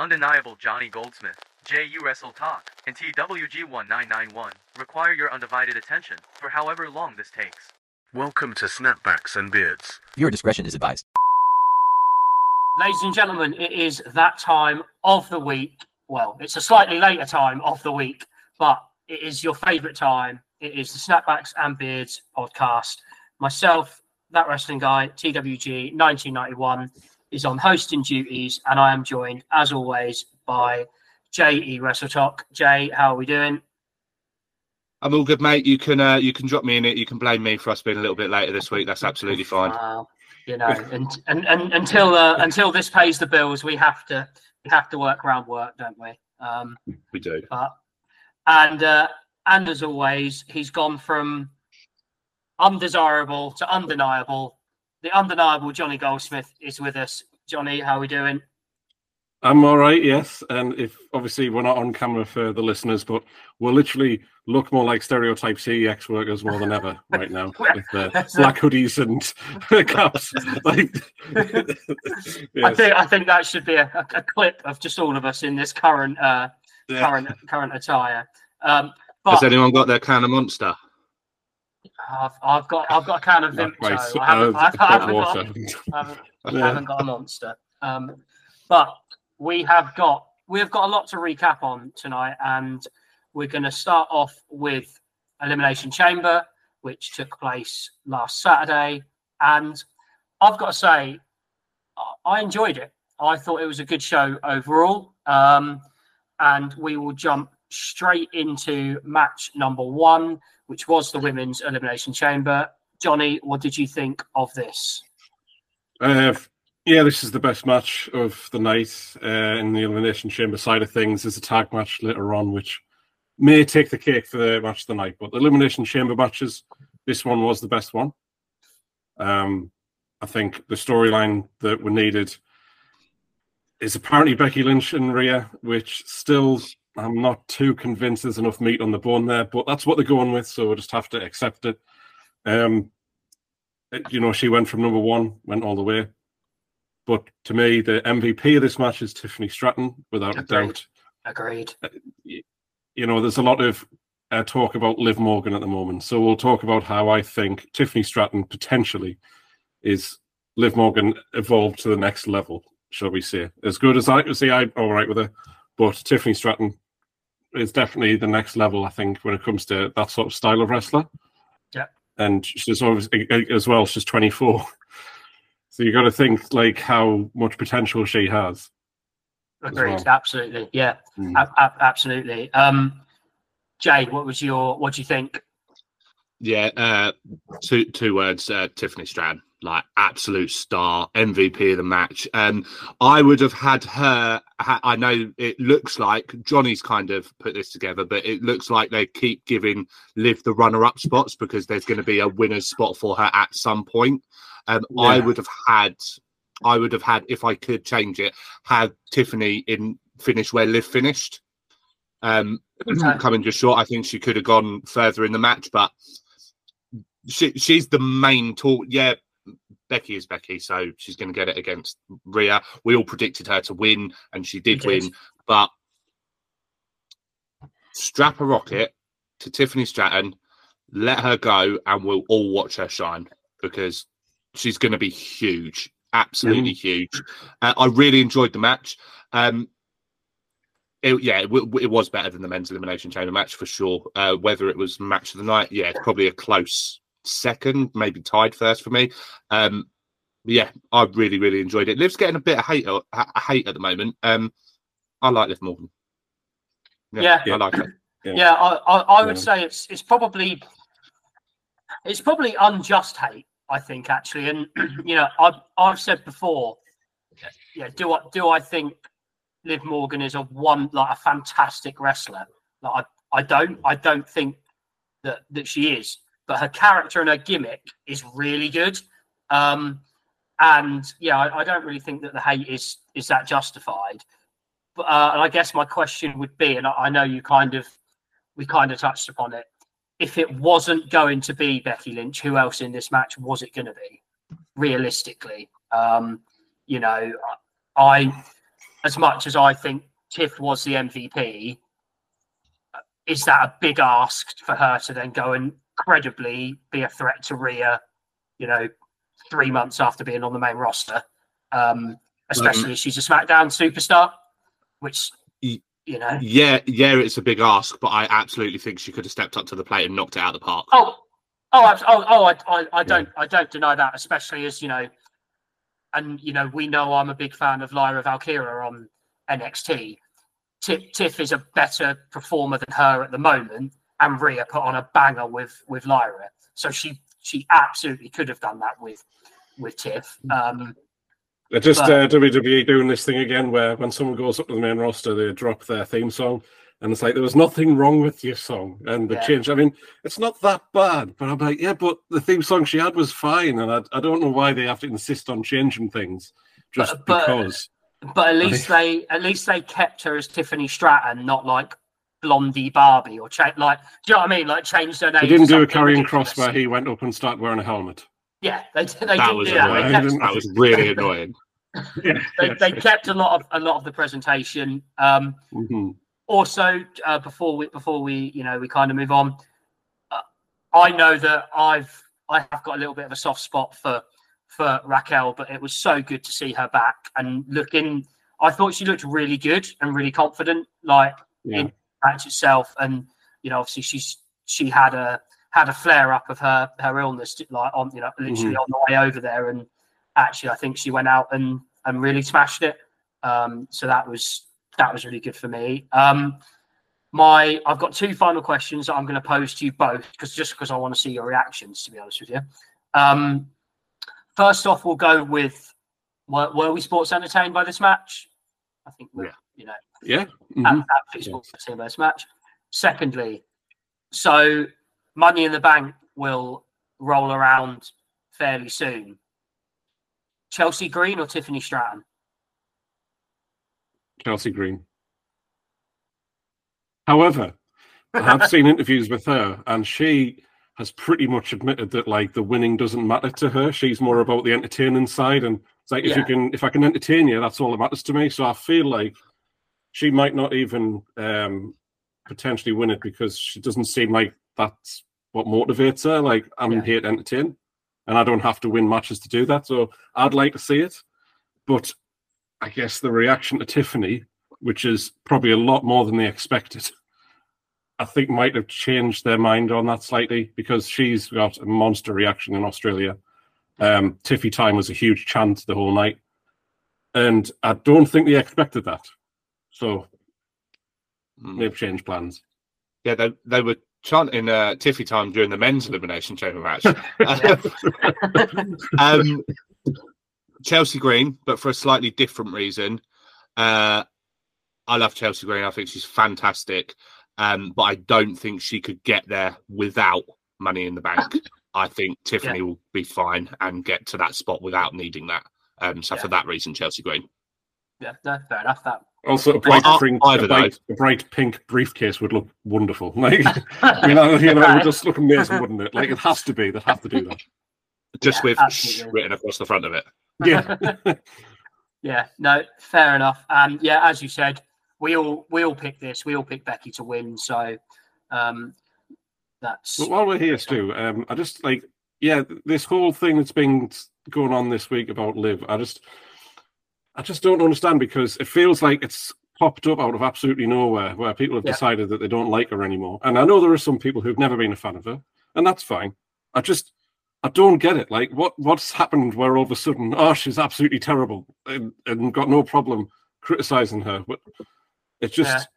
Undeniable Johnny Goldsmith, JU Wrestle Talk, and TWG1991 require your undivided attention for however long this takes. Welcome to Snapbacks and Beards. Your discretion is advised. Ladies and gentlemen, it is that time of the week. Well, it's a slightly later time of the week, but it is your favourite time. It is the Snapbacks and Beards podcast. Myself, that wrestling guy, TWG 1991, is on hosting duties, and I am joined, as always, by JE Wrestle Talk. Jay, how are we doing? I'm all good, mate. You can uh, you can drop me in it. You can blame me for us being a little bit later this week. That's absolutely fine. Uh, you know, and, and, and until uh, until this pays the bills, we have to we have to work around work, don't we? Um, we do. But and uh, and as always, he's gone from undesirable to undeniable. The undeniable Johnny Goldsmith is with us. Johnny, how are we doing? I'm all right, yes. And if obviously we're not on camera for the listeners, but we'll literally look more like stereotype CEX workers more than ever right now with the black hoodies and caps. like, yes. I think I think that should be a, a, clip of just all of us in this current uh, yeah. current current attire. Um, but, Has anyone got their can of Monster? I've, I've got I've got a can of Vimto. I haven't, I haven't, I haven't, got, I haven't, I haven't got a Monster. Um, but we have got we've got a lot to recap on tonight, and we're going to start off with Elimination Chamber, which took place last Saturday, and I've got to say, I enjoyed it. I thought it was a good show overall, um, and we will jump straight into match number one, which was the women's elimination chamber. Johnny, what did you think of this? Uh, yeah, this is the best match of the night uh, in the Elimination Chamber side of things. There's a tag match later on, which may take the cake for the match of the night. But the Elimination Chamber matches, this one was the best one. Um, I think the storyline that we needed is apparently Becky Lynch and Rhea, which still I'm not too convinced there's enough meat on the bone there, but that's what they're going with, so we'll just have to accept it. Um, you know, she went from number one, went all the way. But to me, the MVP of this match is Tiffany Stratton, without Agreed. a doubt. Agreed. Uh, you know, there's a lot of uh, talk about Liv Morgan at the moment. So we'll talk about how I think Tiffany Stratton potentially is Liv Morgan evolved to the next level, shall we say. As good as I see, I'm all right with her. But Tiffany Stratton is definitely the next level, I think, when it comes to that sort of style of wrestler. Yeah. And she's always, as well, she's 24. So you got to think like how much potential she has. Agreed. Well. Absolutely. Yeah. Mm. A- a- absolutely. Um, Jay, what was your? What do you think? Yeah. Uh, two two words. Uh, Tiffany Stratton, like absolute star, MVP of the match. And I would have had her. I know it looks like Johnny's kind of put this together, but it looks like they keep giving Liv the runner-up spots because there's going to be a winner's spot for her at some point. Um, yeah. I would have had, I would have had, if I could change it, had Tiffany in finish where Liv finished. Um, coming just short, I think she could have gone further in the match, but she she's the main talk. Yeah, Becky is Becky, so she's going to get it against Rhea. We all predicted her to win, and she did, win. But strap a rocket to Tiffany Stratton, let her go, and we'll all watch her shine because she's going to be huge, absolutely mm. huge. Uh, I really enjoyed the match. Um, it, yeah, it, it, was better than the men's elimination chamber match for sure. Uh, whether it was match of the night, yeah, probably a close second, maybe tied first for me. Um, yeah, I really, really enjoyed it. Liv's getting a bit of hate, a hate at the moment. Um, I like Liv Morgan. Yeah, yeah. I like it. Yeah, yeah I, I, I, would yeah. say it's it's probably it's probably unjust hate I think actually, and you know, I've I've said before, yeah, do I do I think Liv Morgan is a one like a fantastic wrestler? Like I, I don't I don't think that that she is, but her character and her gimmick is really good. Um, and yeah, I, I don't really think that the hate is is that justified. But uh, and I guess my question would be, and I, I know you kind of we kind of touched upon it if it wasn't going to be Becky Lynch, who else in this match was it going to be? Realistically, um, you know, I as much as I think Tiff was the MVP, is that a big ask for her to then go and credibly be a threat to Rhea, you know, three months after being on the main roster? Um, especially um, she's a SmackDown superstar, which you know. Yeah, yeah, it's a big ask, but I absolutely think she could have stepped up to the plate and knocked it out of the park. Oh, oh, oh, oh I, I, I don't, yeah. I don't deny that, especially as you know, and you know, we know I'm a big fan of Lyra Valkyria on NXT. Tiff, Tiff is a better performer than her at the moment, and Rhea put on a banger with with Lyra. So she she absolutely could have done that with with Tiff. Um, just but, uh, WWE doing this thing again, where when someone goes up to the main roster, they drop their theme song, and it's like there was nothing wrong with your song, and the yeah. change. I mean, it's not that bad, but I'm like, yeah, but the theme song she had was fine, and I, I don't know why they have to insist on changing things just but, because. But at least they at least they kept her as Tiffany Stratton, not like Blondie Barbie or cha- like. Do you know what I mean? Like change their name. They didn't do a Karrion Kross where he went up and started wearing a helmet. Yeah, they, they that didn't was do that. Kept, that was really annoying. yeah, they, they kept a lot of a lot of the presentation. Um, mm-hmm. Also, uh, before we before we you know we kind of move on, uh, I know that I've I have got a little bit of a soft spot for for Raquel, but it was so good to see her back and looking. I thought she looked really good and really confident, like yeah. in match itself. And you know, obviously she's she had a had a flare up of her her illness, like on you know literally mm-hmm. on the way over there. And actually, I think she went out and and really smashed it. Um, so that was that was really good for me. Um, my I've got two final questions that I'm going to pose to you both because just because I want to see your reactions. To be honest with you. Um, First off, we'll go with were, were we sports entertained by this match? I think we're, yeah. You know, yeah, mm-hmm. sports entertained by this match. Secondly, so Money in the Bank will roll around fairly soon. Chelsea Green or Tiffany Stratton? Chelsea Green. However, I have seen interviews with her, and she has pretty much admitted that like the winning doesn't matter to her. She's more about the entertaining side, and it's like if you can, if I can entertain you, that's all that matters to me. So I feel like she might not even um, potentially win it because she doesn't seem like that's what motivates her. Like I'm yeah. here to entertain, and I don't have to win matches to do that. So I'd like to see it, but I guess the reaction to Tiffany, which is probably a lot more than they expected I think might have changed their mind on that slightly because she's got a monster reaction in Australia. Um, Tiffy time was a huge chant the whole night, and I don't think they expected that. So mm. they've changed plans. Yeah, they they were chanting uh, Tiffy time during the men's elimination chamber match. um, Chelsea Green, but for a slightly different reason. Uh, I love Chelsea Green. I think she's fantastic. Um, but I don't think she could get there without money in the bank. I think Tiffany yeah. will be fine and get to that spot without needing that. Um, so yeah. for that reason, Chelsea Green. Yeah, no, fair enough. That also a bright, pink, a, bright, a bright, pink briefcase would look wonderful. Like you know, you know, it would just look amazing, wouldn't it? Like it has to be. They have to do that. Just yeah, with sh written across the front of it. Yeah. yeah. No, fair enough. And um, yeah, as you said, we all we all pick this. We all pick Becky to win. So um, that's. But while we're here, Stu, um, I just like yeah, this whole thing that's been going on this week about Liv. I just I just don't understand because it feels like it's popped up out of absolutely nowhere where people have yeah. decided that they don't like her anymore. And I know there are some people who've never been a fan of her, and that's fine. I just I don't get it. Like what what's happened where all of a sudden, oh, she's absolutely terrible and, and got no problem criticizing her. But it's just,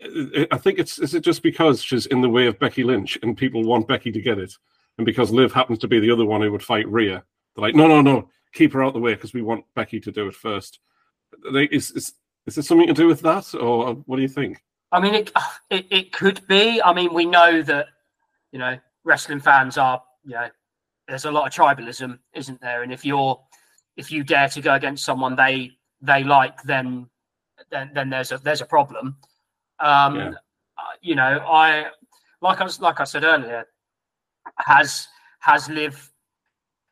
yeah. I think it's is it just because she's in the way of Becky Lynch and people want Becky to get it, and because Liv happens to be the other one who would fight Rhea, they're like, no, no, no, keep her out the way because we want Becky to do it first. Is is is there something to do with that, or what do you think? I mean, it, it, it could be. I mean, we know that you know wrestling fans are you know there's a lot of tribalism, isn't there? And if you're if you dare to go against someone they they like, then then, then there's a there's a problem. Um, yeah. Uh, you know, I like I was like I said earlier, has has Liv.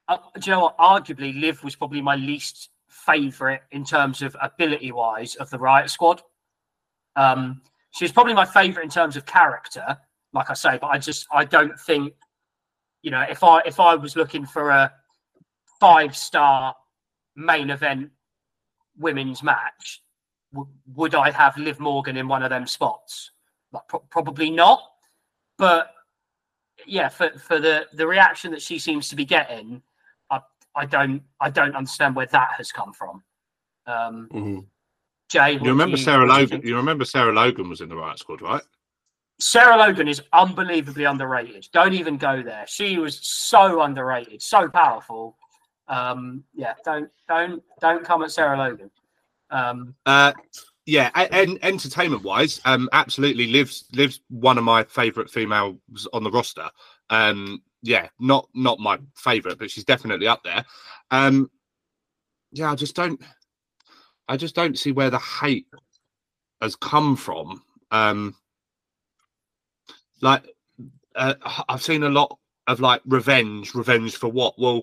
Uh, do you know what? Arguably, Liv was probably my least favourite in terms of ability wise of the Riot Squad. Um, she's probably my favourite in terms of character, like I say, but I just I don't think, you know, if I if I was looking for a five star main event women's match, w- would I have Liv Morgan in one of them spots? Like, pro- probably not. But yeah, for, for the the reaction that she seems to be getting, I I don't I don't understand where that has come from. Um, Mhm. Jay, You remember do Sarah what do you Logan? You remember Sarah Logan was in the Riot Squad, right? Sarah Logan is unbelievably underrated. Don't even go there. She was so underrated, so powerful. Um, yeah, don't don't don't come at Sarah Logan. Um, Uh, yeah, and entertainment wise, um, absolutely Liv's Liv's one of my favorite females on the roster. Um, yeah, not not my favorite, but she's definitely up there. Um, yeah, I just don't, I just don't see where the hate has come from. Um, like, uh, I've seen a lot of like revenge, revenge for what? Well,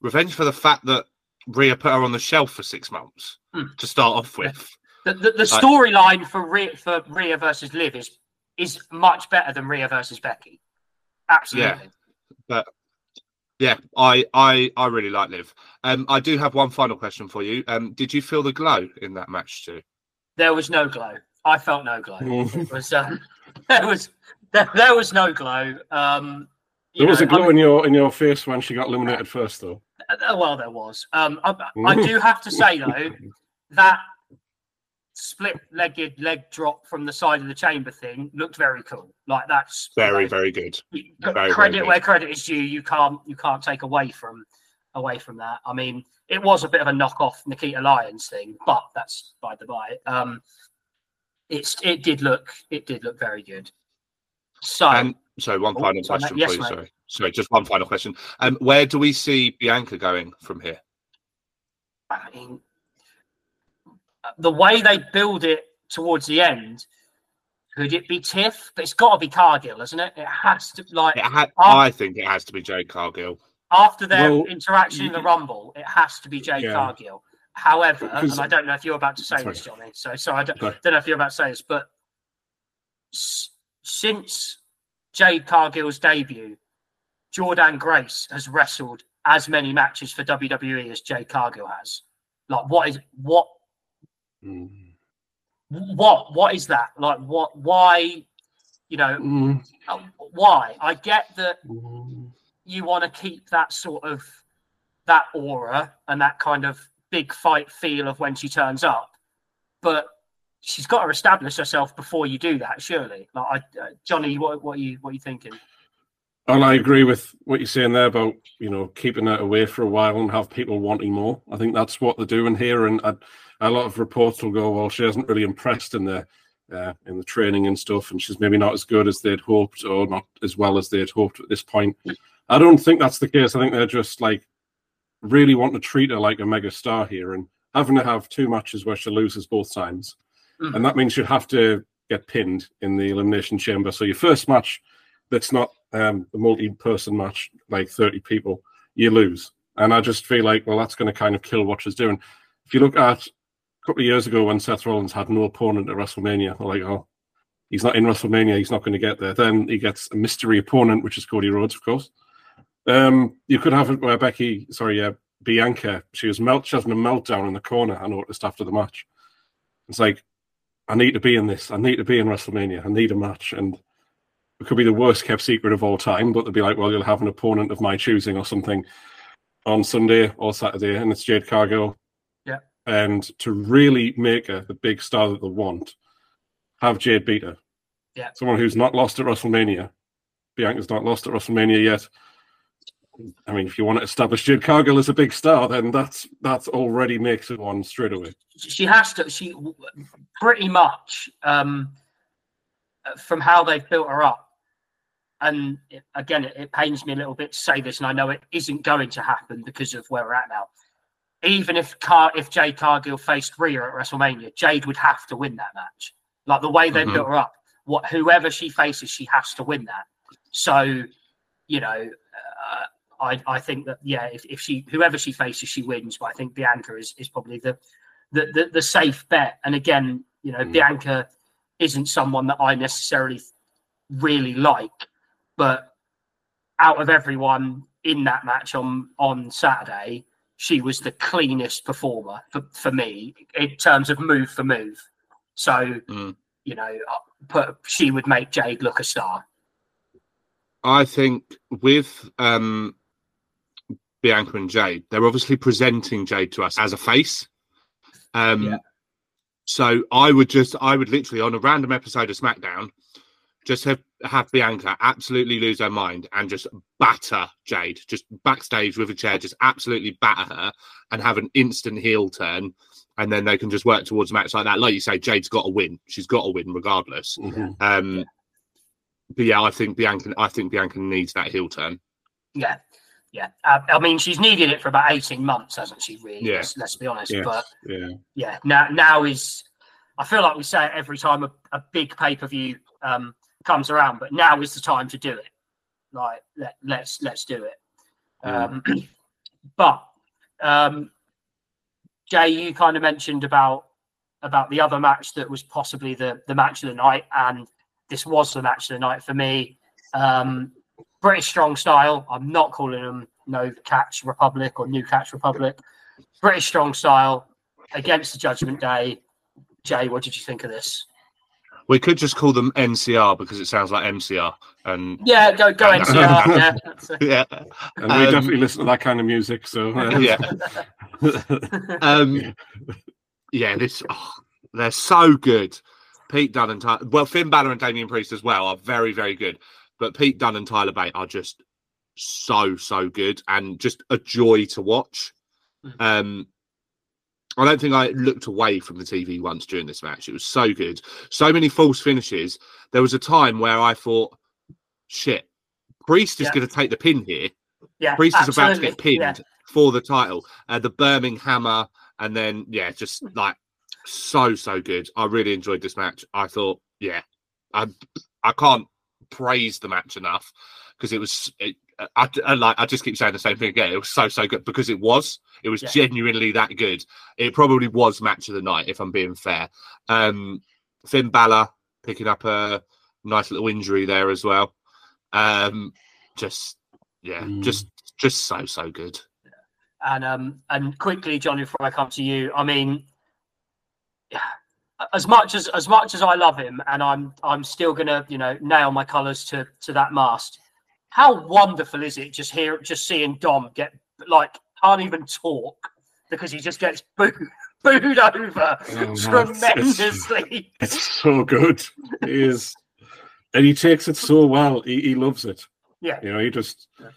revenge for the fact that Rhea put her on the shelf for six months Hmm. to start off with. the the, the storyline for Rhea, for Rhea versus Liv is is much better than Rhea versus Becky. Absolutely. Yeah, I I I really like Liv. Um, I do have one final question for you. Um, did you feel the glow in that match too? There was no glow. I felt no glow. It was um, there was there, there was no glow. Um, you There was know, a glow I- in your in your face when she got eliminated first, though. Uh, well, there was. Um, I, I do have to say though that split-legged leg drop from the side of the chamber thing looked very cool. Like that's Very very good. very, very credit good. where credit is due. You can't you can't take away from away from that. I mean, it was a bit of a knockoff Nikita Lyons thing, but that's by the by. Um, it's it did look it did look very good. So And so one Oh, final sorry, question. Yes, mate. Sorry, sorry, just one final question. Um, where do we see Bianca going from here? I mean, the way they build it towards the end, could it be Tiff? But it's got to be Cargill, isn't it? It has to like It ha- Oh. I think it has to be Jade Cargill. after their Well, interaction in the Rumble, it has to be Jade Yeah. Cargill. However, and I don't know if you're about to say Sorry. this, Johnny. So, so I don't, Okay. don't know if you're about to say this, but s- since Jade Cargill's debut, Jordynne Grace has wrestled as many matches for WWE as Jade Cargill has. Like, what is what Mm. what what is that like what why you know Mm. uh, why i get that Mm. you want to keep that sort of that aura and that kind of big fight feel of when she turns up but she's got to establish herself before you do that surely like I, uh, johnny what, what are you what are you thinking And I agree with what you're saying there about you know keeping it away for a while and have people wanting more. I think that's what they're doing here, and I, a lot of reports will go, "Well, she hasn't really impressed in the uh, in the training and stuff, and she's maybe not as good as they'd hoped, or not as well as they'd hoped at this point." I don't think that's the case. I think they're just like really wanting to treat her like a mega star here, and having to have two matches where she loses both times, Mhm. and that means you'd have to get pinned in the elimination chamber. So your first match that's not um, a multi-person match, like 30 people, you lose. And I just feel like, well, that's going to kind of kill what she's doing. If you look at couple of years ago when Seth Rollins had no opponent at WrestleMania, they're like, oh, he's not in WrestleMania, he's not going to get there. Then he gets a mystery opponent, which is Cody Rhodes, of course. Um, you could have it where Becky, sorry, uh, Bianca, she was melt, she a meltdown in the corner. I noticed after the match. It's like, I need to be in this. I need to be in WrestleMania. I need a match, and it could be the worst kept secret of all time. But they'll be like, well, you'll have an opponent of my choosing or something on Sunday or Saturday, and it's Jade Cargill. And to really make her the big star that they want, have Jade beat her. Yeah. Someone who's not lost at WrestleMania. Bianca's not lost at WrestleMania yet. I mean, if you want to establish Jade Cargill as a big star, then that's that's already makes it one straight away. she has to she pretty much um from how they've built her up and it, again it, it pains me a little bit to say this and i know it isn't going to happen because of where we're at now even if Car if jade cargill faced Rhea at wrestlemania jade would have to win that match like the way they Mhm. built her up what whoever she faces she has to win that so you know uh, I, I think that yeah, if, if she whoever she faces, she wins. But I think Bianca is, is probably the, the the the safe bet. And again, you know, Mm. Bianca isn't someone that I necessarily really like, but out of everyone in that match on on Saturday, she was the cleanest performer for, for me in terms of move for move. So Mm. you know, put she would make Jade look a star. I think with um, Bianca and Jade, they're obviously presenting Jade to us as a face. Um, Yeah. So I would just, I would literally on a random episode of SmackDown, just have have Bianca absolutely lose her mind and just batter Jade, just backstage with a chair, just absolutely batter her and have an instant heel turn, and then they can just work towards a match like that. Like you say, Jade's got to win; she's got to win regardless. Mhm. Um, but yeah, I think Bianca. I think Bianca needs that heel turn. Yeah, yeah. Uh, I mean, she's needed it for about eighteen months, hasn't she? Really? Yeah. Let's, let's be honest. Yes, But yeah. yeah, now now is. I feel like we say it every time a, a big pay per view um, comes around, but now is the time to do it. Like let let's let's do it. Um, but um, Jay, you kind of mentioned about about the other match that was possibly the the match of the night, and this was the match of the night for me. Um, British strong style. I'm not calling them no catch republic or new catch republic. British strong style against the Judgment Day. Jay, what did you think of this? We could just call them NCR because it sounds like MCR. And Yeah, go go NCR. yeah, yeah, And we Um, definitely listen to that kind of music. So uh, yeah. Um, yeah, this oh, they're so good. Pete Dunne and Tyler, well, Finn Balor and Damian Priest as well are very, very good. But Pete Dunne and Tyler Bate are just so, so good and just a joy to watch. Mhm. Um, I don't think I looked away from the TV once during this match. It was so good. So many false finishes. There was a time where I thought, shit, Priest is Yeah. going to take the pin here. yeah, Priest is about to get pinned Yeah. for the title. Uh, the Birmingham and then yeah, just like so so good. I really enjoyed this match. I thought, yeah, I I can't praise the match enough because it was. It, I, I like. I just keep saying the same thing again. It was so so good because it was. It was Yeah. genuinely that good. It probably was match of the night if I'm being fair. Um, Finn Balor picking up a nice little injury there as well. Um, just yeah, Mm. just just so so good. And um and quickly, Johnny, before I come to you, I mean, as much as as much as I love him, and I'm I'm still gonna you know nail my colours to to that mast. How wonderful is it just here just seeing Dom get like can't even talk because he just gets booed booed over Oh, no, it's- it's- tremendously. it's so good. He is, and he takes it so well. He, he loves it. Yeah. You know, he just. Yeah.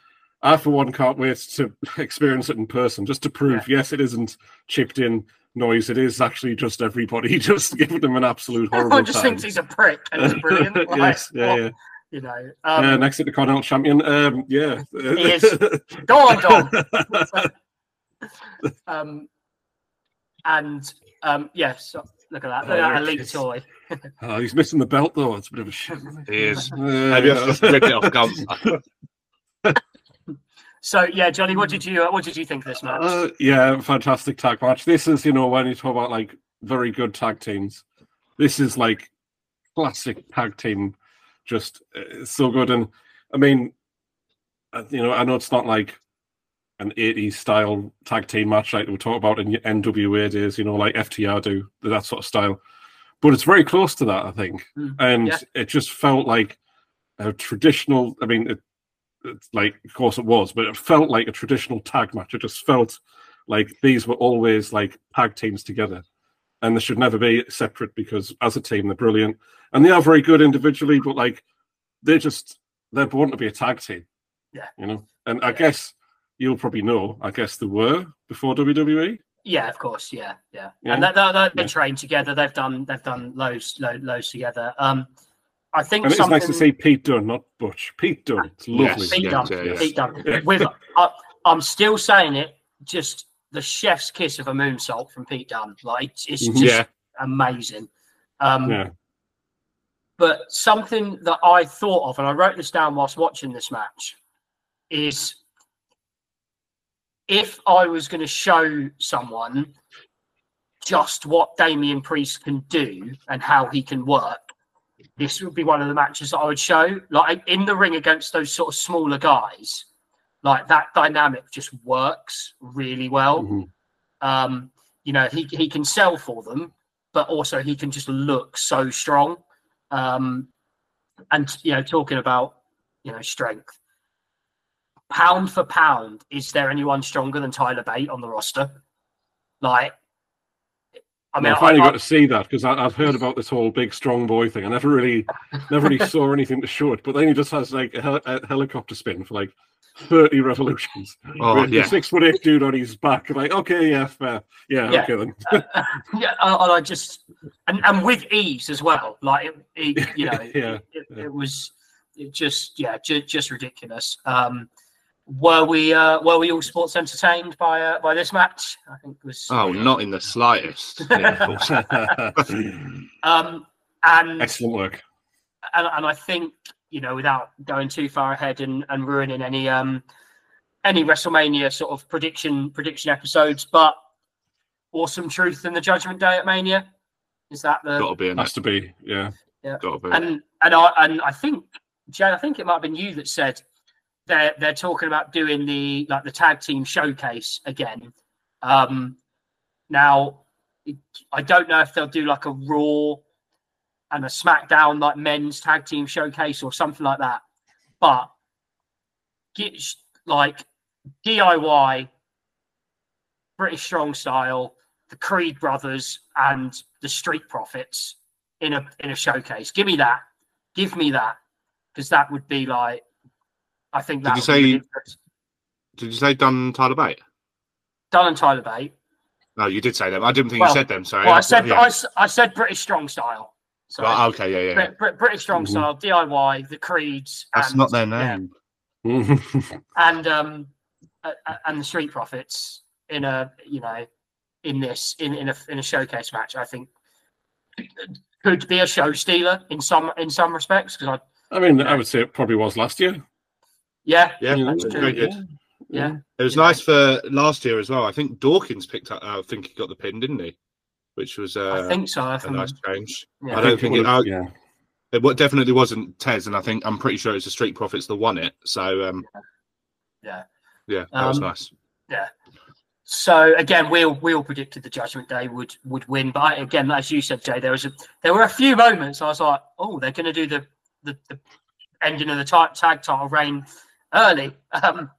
I, for one, can't wait to experience it in person, just to prove, yes, it isn't chipped in noise. It is actually just everybody just giving him an absolute horrible Everyone just time. thinks he's a prick and it's brilliant. Like, yes, yeah, yeah. You know, um, uh, next Intercontinental Champion. Um, yeah. is. go on, Dom. um, and um, yes, look at that. Look at that Oh, elite yes. toy. oh, he's missing the belt though. It's a bit of a shit. He is. Uh, Maybe I've just ripped it off Gunther. So yeah, Johnny, what did you uh, what did you think of this match? Uh, yeah, fantastic tag match. This is, you know, when you talk about like very good tag teams, this is like classic tag team, just uh, so good. And I mean, uh, you know, I know it's not like an 80s style tag team match like we talk about in NWA days, you know, like FTR do, that sort of style. But it's very close to that, I think. Mm, And yeah. it just felt like a traditional, I mean, it, it's like, of course it was, but it felt like a traditional tag match. It just felt like these were always like tag teams together. And they should never be separate because as a team, they're brilliant. And they are very good individually, but like they're just, they're born to be a tag team. Yeah. You know? And I Yeah. guess you'll probably know, I guess they were before. WWE. Yeah, of course. Yeah, yeah. Yeah. And they, they, they've been Yeah. trained together. They've done they've done loads lo- loads together. Um, I think And it's something. nice to see Pete Dunne, not Butch. Pete Dunne. It's Yes, lovely. Pete yeah, Dunne. yeah, yeah. Pete Dunne. Yeah. With I, I'm still saying it. Just the chef's kiss of a moonsault from Pete Dunne. Like it's Mhm. just Yeah. amazing. Um, Yeah. But something that I thought of, and I wrote this down whilst watching this match, is if I was going to show someone just what Damian Priest can do and how he can work, this would be one of the matches that I would show. Like in the ring against those sort of smaller guys, like that dynamic just works really well. Mhm. Um, you know, he he can sell for them, but also he can just look so strong. Um, and you know, talking about you know strength, pound for pound, is there anyone stronger than Tyler Bate on the roster? Like, I mean, I finally I- got to see that because I've heard about this whole big strong boy thing. I never really, never really saw anything to show it. But then he just has like a, hel- a helicopter spin for like thirty revolutions. Oh, with yeah. the six foot eight dude on his back. Like, okay, yeah, fair. yeah, Yeah. okay then. yeah, and and I just and, and with ease as well. Like it, it you know, Yeah, it, it, yeah. it was it just yeah, ju- just ridiculous. Um, were we uh, were we all sports entertained by uh, by this match? I think it was. Oh, not in the slightest. Yeah, of course. Um, and Excellent work. and, and I think you know, without going too far ahead and, and ruining any um any WrestleMania sort of prediction prediction episodes, but awesome truth in the Judgment Day at Mania. Is that the Got to be in Has to be, yeah. Got to be. and and I and I think Jay, I think it might have been you that said they're they're talking about doing the like the tag team showcase again. Um, now I don't know if they'll do like a Raw and a SmackDown like men's tag team showcase or something like that, but get like DIY, British Strong Style, the Creed Brothers, and the Street Profits in a in a showcase. Give me that. Give me that. Because that would be like I think that. Did you would say-. Did you say Dunne Tyler Bate? Dunne and Tyler Bate. No, you did say them. I didn't think Well- you said them. Sorry. Well, I said Yeah. I, I said British Strong Style. So Right, okay, yeah, yeah. yeah. Brit- Brit- British Strong Mhm. Style, DIY, the Creeds. That's and, not their yeah, name. and um uh, and the Street Profits in a you know in this in in a in a showcase match. I think could be a show stealer in some in some respects because I I mean, I would say it probably was last year. yeah Yeah, Yeah, that's true. very good. yeah It was Yeah. nice for last year as well. I think Dawkins picked up. I think he got the pin, didn't he? Which was uh, I think so. If a I'm- nice change. yeah. I don't think it. would've- I, yeah. it wa- definitely wasn't Tez, and I think I'm pretty sure it's the Street Profits that won it. So um, Yeah. yeah, that was nice. Yeah. So again, we all we all predicted the Judgment Day would would win, but I, again, as you said, Jay, there was a there were a few moments I was like, oh, they're going to do the, the the ending of the tag tag title reign early. Um,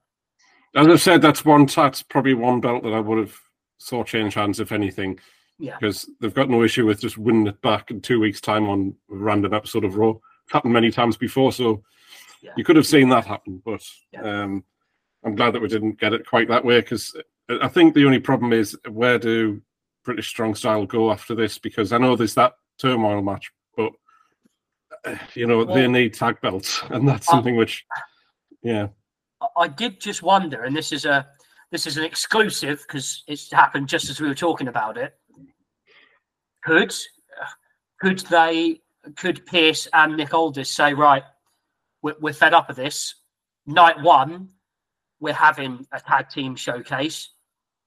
As I said, that's one. That's probably one belt that I would have saw change hands, if anything. Yeah. Because they've got no issue with just winning it back in two weeks' time on a random episode of Raw. It's happened many times before, so Yeah. you could have seen that happen. But Yeah. um, I'm glad that we didn't get it quite that way. Because I think the only problem is where do British Strong Style go after this? Because I know there's that turmoil match, but uh, you know they need tag belts, and that's something which, yeah. I- I did just wonder, and this is a this is an exclusive because it's happened just as we were talking about it. Could could they could Pearce and Nick Aldis say right, we're, we're fed up of this. Night one, we're having a tag team showcase,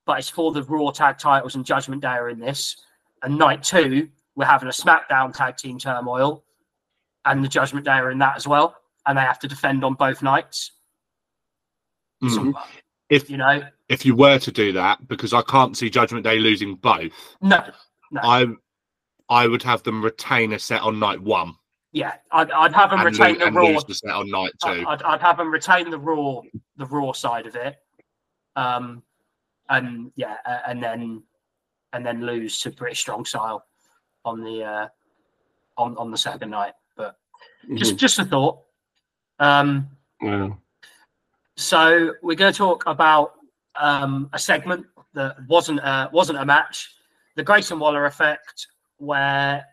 but it's for the Raw tag titles and Judgment Day are in this. And night two, we're having a SmackDown tag team turmoil, and the Judgment Day are in that as well, and they have to defend on both nights. Mm. So, If you know, if you were to do that, because I can't see Judgment Day losing both, no, no, I I would have them retain a set on night one yeah, I'd, I'd have them retain lo- the and Raw. lose the set on night two. I'd, I'd have them retain the Raw, the Raw side of it, um, and yeah, uh, and then and then lose to British Strong Style on the uh, on on the second night. But just just a thought. Um, yeah. So we're going to talk about um, a segment that wasn't a, wasn't a match, the Grayson Waller effect, where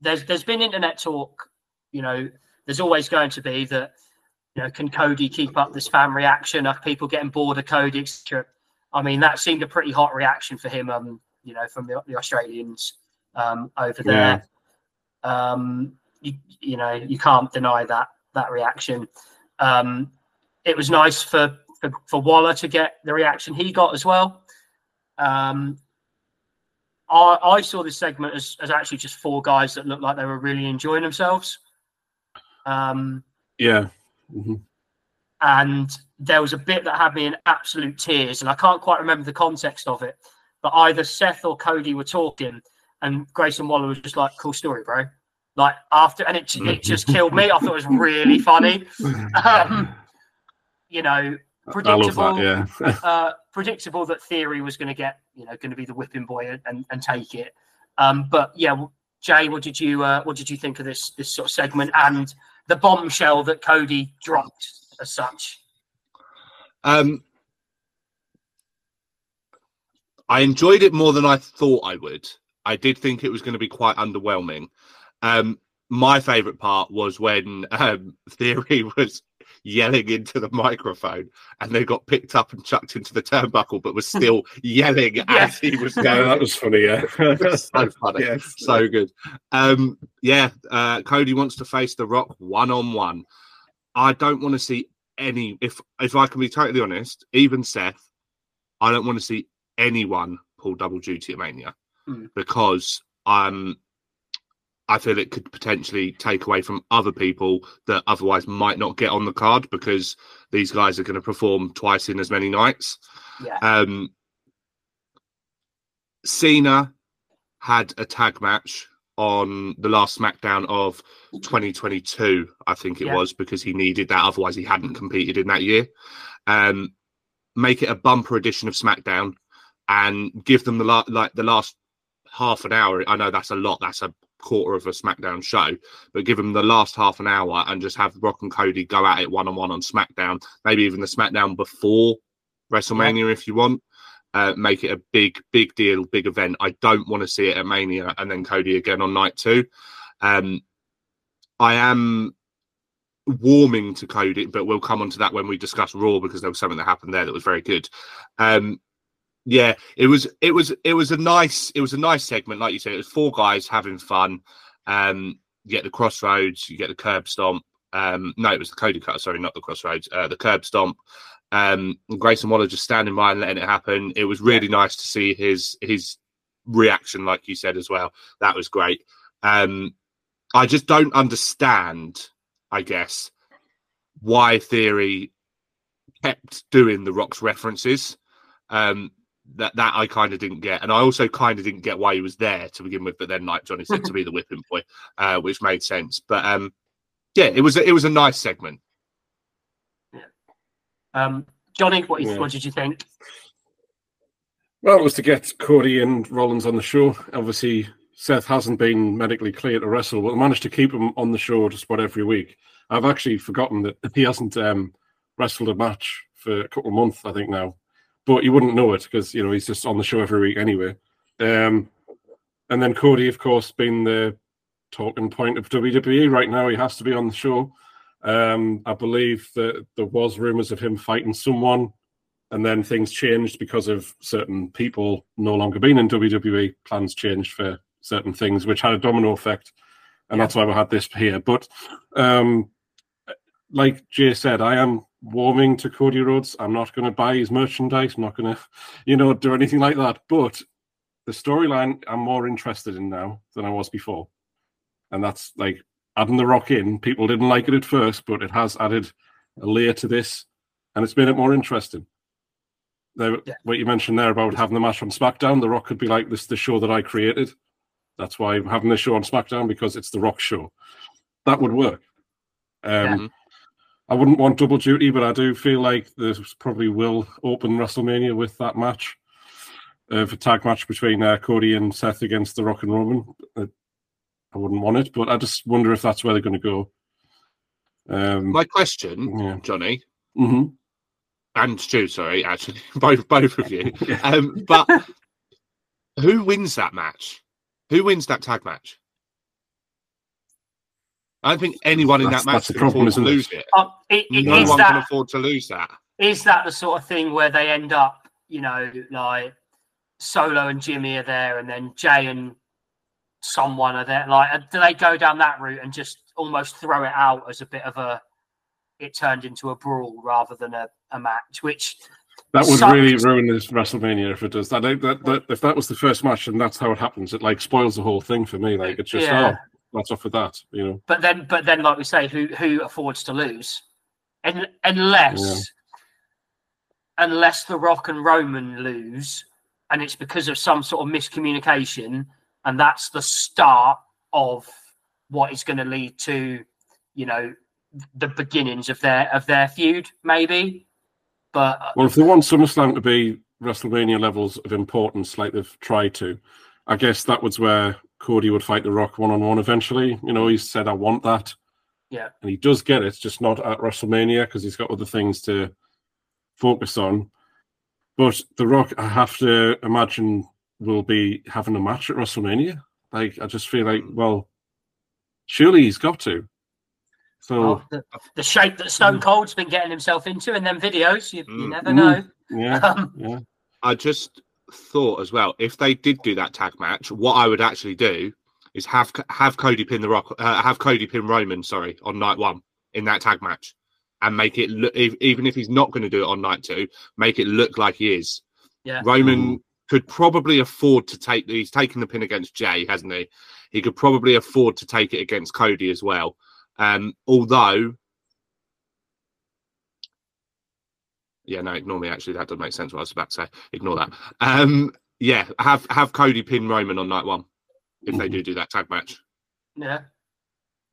there's there's been internet talk. You know, there's always going to be that. You know, can Cody keep up this fan reaction? Are people getting bored of Cody? etc.? I mean, that seemed a pretty hot reaction for him. Um, you know, from the, the Australians um, over there. Um, you, you know, you can't deny that that reaction. Um, it was nice for for, for Waller to get the reaction he got as well. Um, I, I saw this segment as, as actually just four guys that looked like they were really enjoying themselves. Um, Yeah. Mhm. and there was a bit that had me in absolute tears, and I can't quite remember the context of it. But either Seth or Cody were talking, and Grayson Waller was just like, "Cool story, bro." Like after, and it it just killed me. I thought it was really funny. Um, you know, predictable. that. Yeah. uh, predictable that Theory was going to get, you know, going to be the whipping boy and, and, and take it. Um, but yeah, Jay, what did you uh, what did you think of this this sort of segment and the bombshell that Cody dropped as such? Um, I enjoyed it more than I thought I would. I did think it was going to be quite underwhelming. Um, my favorite part was when um, Theory was yelling into the microphone and they got picked up and chucked into the turnbuckle, but was still yelling as he was yeah, going. that was funny. Yeah. so funny. Yes. So good. Um, yeah, uh, Cody wants to face The Rock one on one. I don't want to see any. If if I can be totally honest, even Seth, I don't want to see anyone pull double duty at Mania Hmm. because um, I feel it could potentially take away from other people that otherwise might not get on the card because these guys are going to perform twice in as many nights. Yeah, Um, Cena had a tag match on the last SmackDown of 2022, I think it Yeah. was, because he needed that. Otherwise, he hadn't competed in that year. Um, make it a bumper edition of SmackDown and give them the la- like the last half an hour. I know that's a lot. That's a quarter of a SmackDown show, but give them the last half an hour and just have Rock and Cody go at it one on one on SmackDown. Maybe even the SmackDown before WrestleMania if you want. Uh, make it a big, big deal, big event. I don't want to see it at Mania and then Cody again on night two. Um, I am warming to Cody, but we'll come on to that when we discuss Raw because there was something that happened there that was very good. Um, yeah, it was, it was, it was a nice, it was a nice segment, like you said. It was four guys having fun. Um, you get the crossroads, you get the curb stomp. Um, no, it was the Cody cut. Sorry, not the crossroads. Uh, the curb stomp. Um, Grayson Waller just standing by and letting it happen. It was really nice to see his his reaction, like you said as well. That was great. Um, I just don't understand, I guess, why Theory kept doing the Rock's references. Um, that that I kind of didn't get, and I also kind of didn't get why he was there to begin with. But then, like Johnny said, to be the whipping boy, uh, which made sense. But um, yeah, it was it was a nice segment. Yeah. Um, Johnny, what, Yeah. what did you think? Well, it was to get Cody and Rollins on the show. Obviously, Seth hasn't been medically clear to wrestle, but managed to keep him on the show just about every week. I've actually forgotten that he hasn't um, wrestled a match for a couple of months, I think now. But you wouldn't know it because you know he's just on the show every week anyway. Um, and then Cody, of course, being the talking point of WWE right now, he has to be on the show. Um, I believe that there was rumors of him fighting someone and then things changed because of certain people no longer being in WWE. Plans changed for certain things, which had a domino effect, and that's why we had this here. But um, like Jay said, I am warming to Cody Rhodes. I'm not going to buy his merchandise. I'm not going to, you know, do anything like that. But the storyline I'm more interested in now than I was before, and that's like adding the Rock in. People didn't like it at first, but it has added a layer to this, and it's made it more interesting the, Yeah. what you mentioned there about having the match on SmackDown, The Rock could be like, "This is the show that I created." That's why I'm having the show on SmackDown because it's The Rock show. That would work. Um, Yeah. I wouldn't want double duty, but I do feel like this probably will open WrestleMania with that match, uh, a tag match between uh, Cody and Seth against The Rock and Roman. Uh, I wouldn't want it, but I just wonder if that's where they're going to go. Um, My question, yeah. Johnny Mhm. and Stu, sorry, actually, both both of you. Yeah. Um, but who wins that match? Who wins that tag match? I don't think anyone in That's- that match the can problem, afford to isn't lose it. Uh, it, it, No is one can afford to lose that. is that the sort of thing where they end up, you know, like Solo and Jimmy are there, and then Jey and someone are there? Like, uh, do they go down that route and just almost throw it out as a bit of a it turned into a brawl rather than a, a match, which That would sucked. really ruin this WrestleMania if it does. That, that, that if that was the first match and that's how it happens, it like spoils the whole thing for me. Like it's just Yeah. oh, that's off with that. You know, But then, but then, like we say, who who affords to lose? And unless, unless the Rock and Roman lose, and it's because of some sort of miscommunication, and that's the start of what is going to lead to, you know, the beginnings of their of their feud, maybe. But uh, well, if they want SummerSlam to be WrestleMania levels of importance, like they've tried to, I guess that was where Cody would fight The Rock one on one eventually. You know, he said, "I want that." Yeah. and he does get it, just not at WrestleMania because he's got other things to focus on. But The Rock, I have to imagine, will be having a match at WrestleMania. Like, I just feel like, well, surely he's got to. So, oh, the, the shape that Stone Cold's been getting himself into in them videos, you, you Mm. never know. yeah, Um, yeah. I just thought as well, if they did do that tag match, what I would actually do is have have Cody pin the Rock, uh, have Cody pin Roman, sorry, on night one in that tag match, and make it look if, even if he's not going to do it on night two, make it look like he is. Yeah. Roman could probably afford to take. He's taken the pin against Jey, hasn't he? He could probably afford to take it against Cody as well. Um, although. Yeah, no, ignore me. Actually, that doesn't make sense. What I was about to say. Ignore that. Um, yeah, have have Cody pin Roman on night one if they do do that tag match. yeah.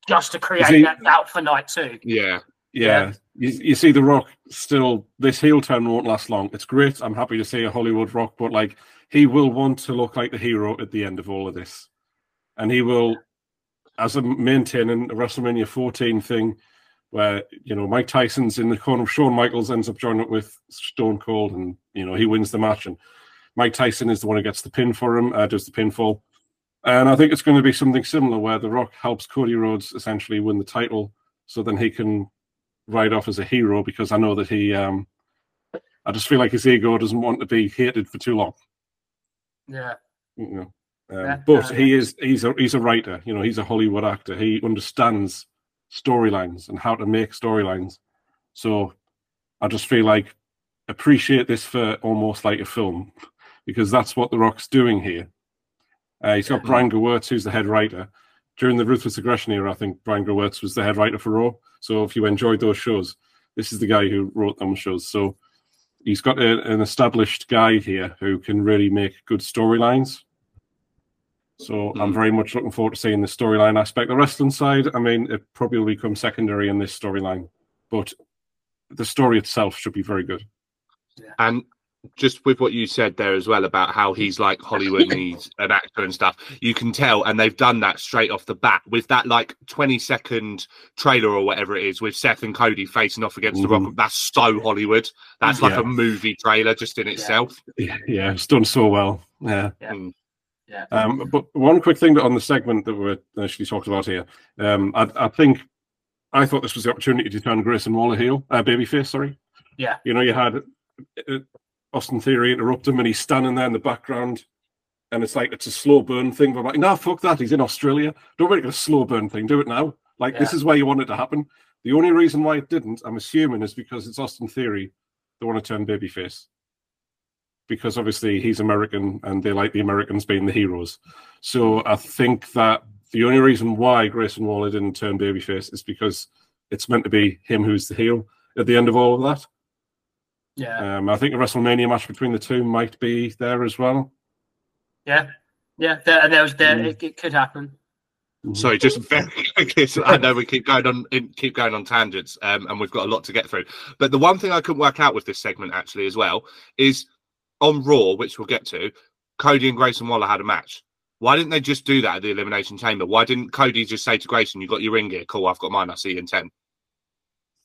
Just to create he- that doubt for night two. Yeah, Yeah, You, you see, The Rock still this heel turn won't last long. It's great. I'm happy to see a Hollywood Rock, but like he will want to look like the hero at the end of all of this, and he will, as a maintaining a WrestleMania 14 thing, where you know Mike Tyson's in the corner, Shawn Michaels ends up joining up with Stone Cold, and you know he wins the match, and Mike Tyson is the one who gets the pin for him, uh, does the pinfall. And I think it's going to be something similar where The Rock helps Cody Rhodes essentially win the title so then he can ride off as a hero because I know that he, um, I just feel like his ego doesn't want to be hated for too long. Yeah. You know? um, Yeah, but uh, he is he's a he's a writer. You know, he's a Hollywood actor. He understands storylines and how to make storylines. So I just feel like appreciate this for almost like a film because that's what The Rock's doing here. Uh, he's got Yeah. Brian Gewirtz, who's the head writer. During the Ruthless Aggression era, I think Brian Gewirtz was the head writer for Raw. So if you enjoyed those shows, this is the guy who wrote them shows. So he's got a, an established guy here who can really make good storylines. So I'm Mm. very much looking forward to seeing the storyline aspect. The wrestling side, I mean, it probably will become secondary in this storyline, but the story itself should be very good. and just with what you said there as well about how he's like Hollywood and he's an actor and stuff, you can tell, and they've done that straight off the bat with that like 20 second trailer or whatever it is with Seth and Cody facing off against the Rock. That's so Hollywood. That's like Yeah. a movie trailer just in itself. Yeah, yeah, it's done so well. Yeah. Yeah. Mm. Yeah. Um, but one quick thing on the segment that we initially talked about here, um, I, I think I thought this was the opportunity to turn Grayson Waller heel, uh, babyface. Sorry. Yeah. You know, you had uh, Austin Theory interrupt him, and he's standing there in the background, and it's like it's a slow burn thing. But I'm like, no, fuck that. He's in Australia. Don't make it a slow burn thing. Do it now. Like this is where you want it to happen. The only reason why it didn't, I'm assuming, is because it's Austin Theory. They want to turn babyface because obviously he's American and they like the Americans being the heroes. So I think that the only reason why Grayson Waller didn't turn babyface is because it's meant to be him who's the heel at the end of all of that. Yeah. Um, I think a WrestleMania match between the two might be there as well. Yeah. Yeah. There, and there was there. Mm. It, it could happen. Sorry, just very quickly. I know we keep going on in- keep going on tangents, um, and we've got a lot to get through. But the one thing I couldn't work out with this segment actually as well is on Raw, which we'll get to. Cody and Grayson Waller had a match. Why didn't they just do that at the Elimination Chamber? Why didn't Cody just say to Grayson, "You got your ring gear, cool. I've got mine. I'll see you in 10.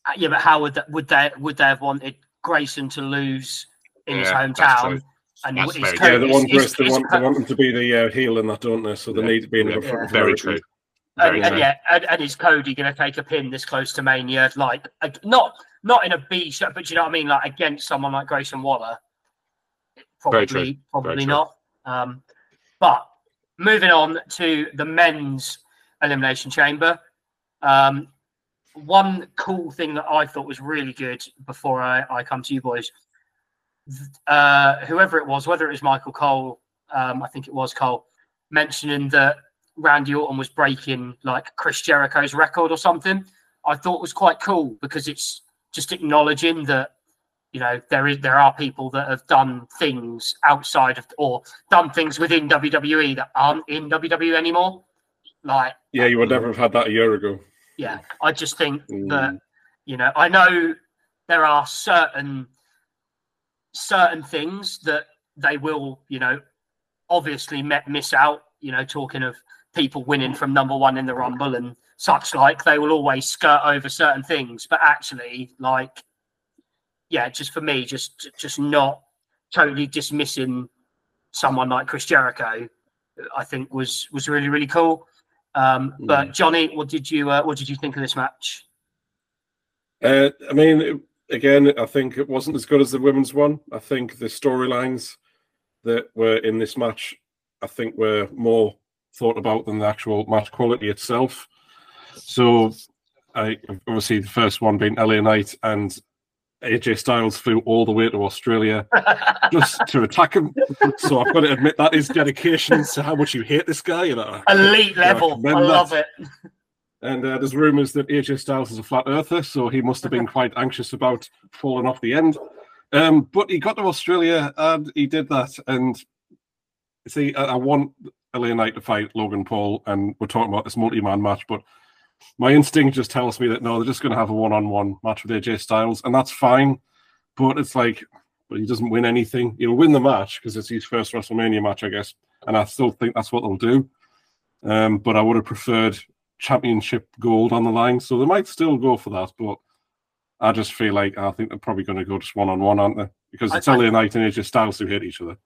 Uh, Yeah, but how would that would they would they have wanted Grayson to lose in his Yeah, that's hometown? And That's his very Yeah, they his- want, they, want, they want them to be the uh, heel in that, don't they? So they Yeah. need to be in Yeah. the front of Very true. and, Very and true. yeah, and, and is Cody going to take a pin this close to Mania? Like, uh, not not in a B shot, but you know what I mean? Like against someone like Grayson Waller, Very probably probably not. Um, but moving on to the men's elimination chamber, um, one cool thing that I thought was really good before I, I come to you boys. Uh, whoever it was, whether it was Michael Cole, um, I think it was Cole, mentioning that Randy Orton was breaking like Chris Jericho's record or something. I thought was quite cool because it's just acknowledging that you know there is there are people that have done things outside of or done things within WWE that aren't in WWE anymore. Like Yeah, you would never have had that a year ago. yeah, I just think Mm. that you know I know there are certain certain things that they will you know obviously miss out. You know, talking of people winning from number one in the rumble and such like, they will always skirt over certain things. But actually, like, yeah, just for me, just just not totally dismissing someone like Chris Jericho, I think was was really really cool. Um, but Johnny, what did you uh, what did you think of this match? Uh, I mean, again, I think it wasn't as good as the women's one. I think the storylines that were in this match, I think, were more thought about than the actual match quality itself. So, I obviously the first one being LA Knight and AJ Styles flew all the way to Australia just to attack him. So I've got to admit that is dedication to how much you hate this guy. You know. Elite level, I that. love it. And uh, there's rumours that AJ Styles is a flat earther, so he must have been quite anxious about falling off the end. Um, but he got to Australia and he did that. And see, I, I want LA Knight to fight Logan Paul, and we're talking about this multi-man match, but my instinct just tells me that no, they're just going to have a one-on-one match with AJ Styles, and that's fine. But it's like, but he doesn't win anything. He'll win the match because it's his first WrestleMania match, I guess, and I still think that's what they'll do. Um, but I would have preferred championship gold on the line, so they might still go for that. But I just feel like I think they're probably going to go just one-on-one, aren't they? Because it's I- LA Knight and AJ Styles who hit each other.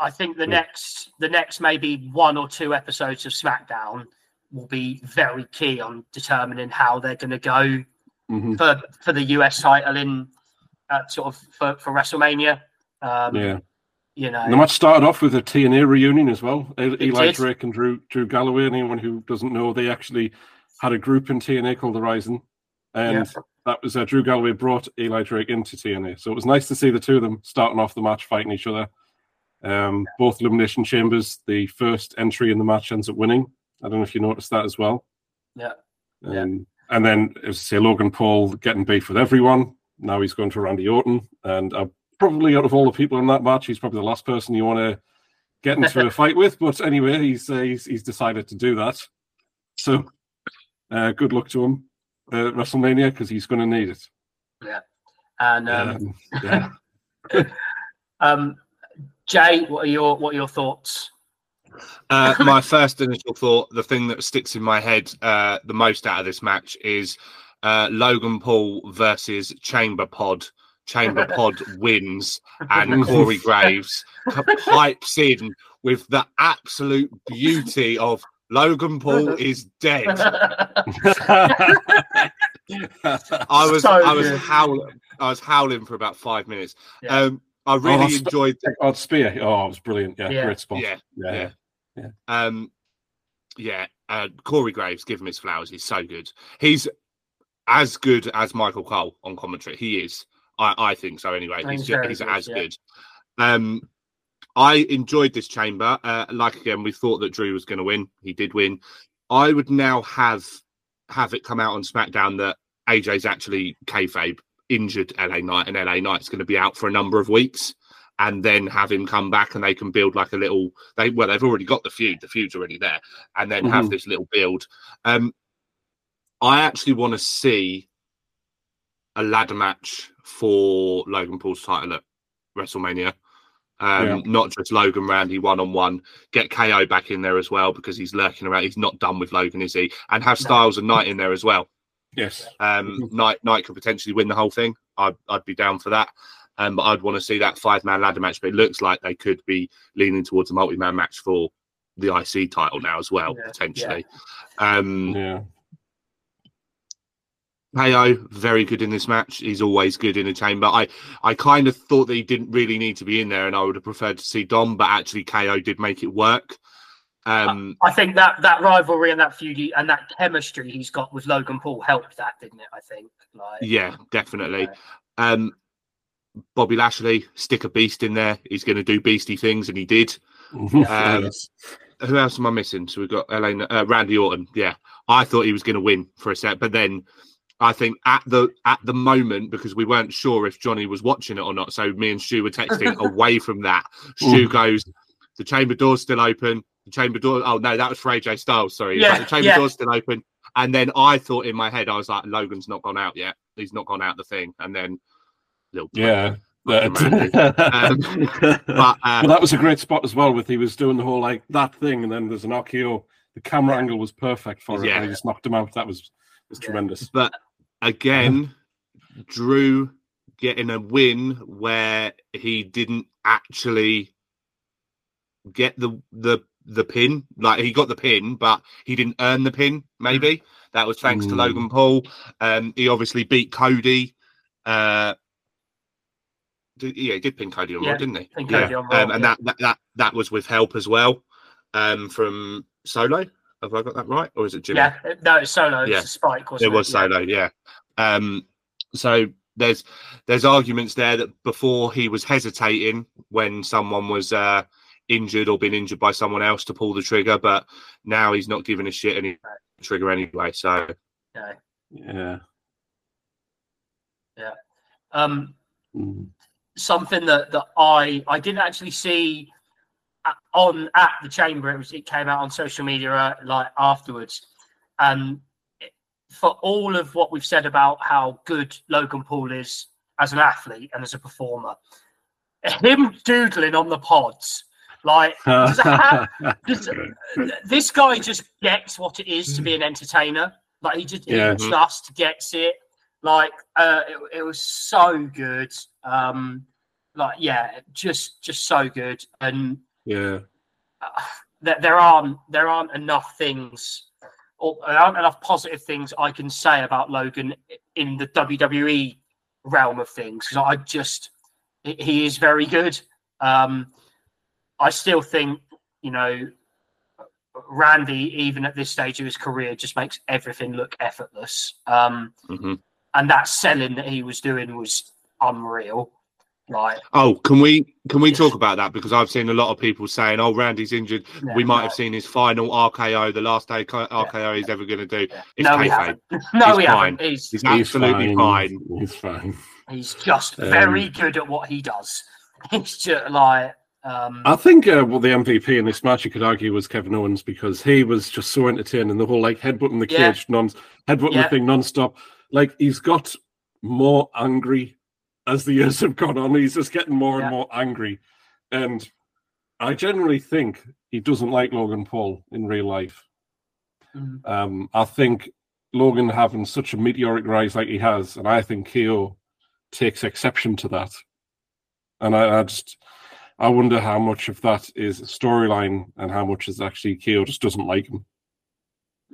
I- think the Yeah. next the next maybe one or two episodes of SmackDown will be very key on determining how they're going to go hmm for for the US title in uh, sort of for, for WrestleMania. Um, Yeah. you know, And the match started off with a TNA reunion as well. Eli did. Drake and Drew Drew Galloway. Anyone who doesn't know, they actually had a group in TNA called the Rising, and that was uh, Drew Galloway brought Eli Drake into TNA. So it was nice to see the two of them starting off the match fighting each other. Um, both elimination chambers. The first entry in the match ends up winning. I don't know if you noticed that as well. Yeah. Um, And then, as I say, Logan Paul getting beef with everyone. Now he's going for Randy Orton, and uh, probably out of all the people in that match, he's probably the last person you want to get into a fight with. But anyway, he's, uh, he's he's decided to do that. So, uh, good luck to him uh, at WrestleMania because he's going to need it. Yeah. And um, Um, yeah. um, Jay, what are your what are your thoughts? Uh, my first initial thought, the thing that sticks in my head uh, the most out of this match is uh, Logan Paul versus Chamber Pod. Chamber Pod wins, and Corey Graves pipes in with the absolute beauty of Logan Paul is dead. I was So I was good. howling I was howling for about five minutes. Yeah. Um, I really that's- enjoyed Oh, spear. Oh, it was brilliant. Yeah, Yeah. great spot. Yeah, yeah. yeah. Um, yeah, uh, Corey Graves, give him his flowers. He's so good. He's as good as Michael Cole on commentary. He is. I, I think so. Anyway, he's he's as yeah. good. Um, I enjoyed this chamber. Uh, like again, we thought that Drew was going to win. He did win. I would now have have it come out on SmackDown that AJ's actually kayfabe injured LA Knight, and LA Knight's going to be out for a number of weeks, and then have him come back, and they can build like a little. They well, they've already got the feud. The feud's already there, and then have Mhm. this little build. Um, I actually want to see a ladder match for Logan Paul's title at WrestleMania. Um, Yeah. Not just Logan Randy one on one. Get KO back in there as well because he's lurking around. He's not done with Logan, is he? And have Styles and Knight in there as well. Yes. Um, Mhm. Knight Knight could potentially win the whole thing. I'd I'd be down for that. Um, but I'd want to see that five man ladder match. But it looks like they could be leaning towards a multi man match for the IC title now as well, Yeah, potentially. Um, Yeah. KO very good in this match. He's always good in a chamber. I I kind of thought that he didn't really need to be in there, and I would have preferred to see Dom, but actually KO did make it work. Um, I think that that rivalry and that feud and that chemistry he's got with Logan Paul helped that, didn't it? I think. Like, yeah, definitely. Um, Bobby Lashley, stick a beast in there. He's going to do beastie things, and he did. Um, Who else am I missing? So we've got Elaine, uh, Randy Orton. Yeah, I thought he was going to win for a set, but then I think at the at the moment because we weren't sure if Johnny was watching it or not, so me and Stu were texting away from that. Stu goes, "The chamber door's still open. The chamber door. Oh no, that was for AJ Styles. Sorry, Yeah, the chamber yeah. door's still open." And then I thought in my head, I was like, "Logan's not gone out yet. He's not gone out the thing." And then little Yeah. That- Um, but uh, well, that was a great spot as well. With he was doing the whole like that thing, and then there's an RKO. The camera angle was perfect for it, Yeah. and he just knocked him out. That was was Yeah. tremendous. But again, Drew getting a win where he didn't actually get the the the pin. Like he got the pin, but he didn't earn the pin. Maybe that was thanks to Mm. Logan Paul. Um, he obviously beat Cody. Uh, yeah, he did pin Cody on Raw, Yeah, didn't he? pinned yeah, on Raw, um, and yeah. that, that that that was with help as well um, from Solo. Have I got that right, or is it Jimmy? yeah, no, it's solo. Yeah. It's a spike, wasn't it it? was Yeah. solo yeah um so there's there's arguments there that before he was hesitating when someone was uh injured or been injured by someone else to pull the trigger but now he's not giving a shit any trigger anyway so Yeah. Yeah. Um, Mm. Something that that I I didn't actually see on at the chamber. It was it came out on social media uh, like afterwards, and for all of what we've said about how good Logan Paul is as an athlete and as a performer, him doodling on the pods. Like have- does- this guy just gets what it is to be an entertainer. Like he just Yeah. he just gets it. Like uh, it, it was so good. Um, like yeah, just just so good. And yeah. uh, there, there aren't there aren't enough things or there aren't enough positive things I can say about Logan in the WWE realm of things because I just he- is very good. Um, I still think you know Randy, even at this stage of his career, just makes everything look effortless. Um, mhm. and that selling that he was doing was unreal. Like oh can we can we talk about that because i've seen a lot of people saying oh randy's injured yeah, we might no, have seen his final rko the last day rko he's ever going to do yeah. it's no, we haven't. No, He's we fine. haven't. He's he's absolutely fine. He's fine. he's just Um, very good at what he does. He's just like um, I think uh, well, the MVP in this match, you could argue, was Kevin Owens because he was just so entertaining. The whole like headbutting the Yeah. cage, non headbutting Yeah. the thing non-stop. Like he's got more angry as the years have gone on. He's just getting more Yeah. and more angry, and I generally think he doesn't like Logan Paul in real life. mm, Um, I think Logan having such a meteoric rise like he has, and I think KO takes exception to that. And I, I just, I wonder how much of that is storyline and how much is actually KO just doesn't like him.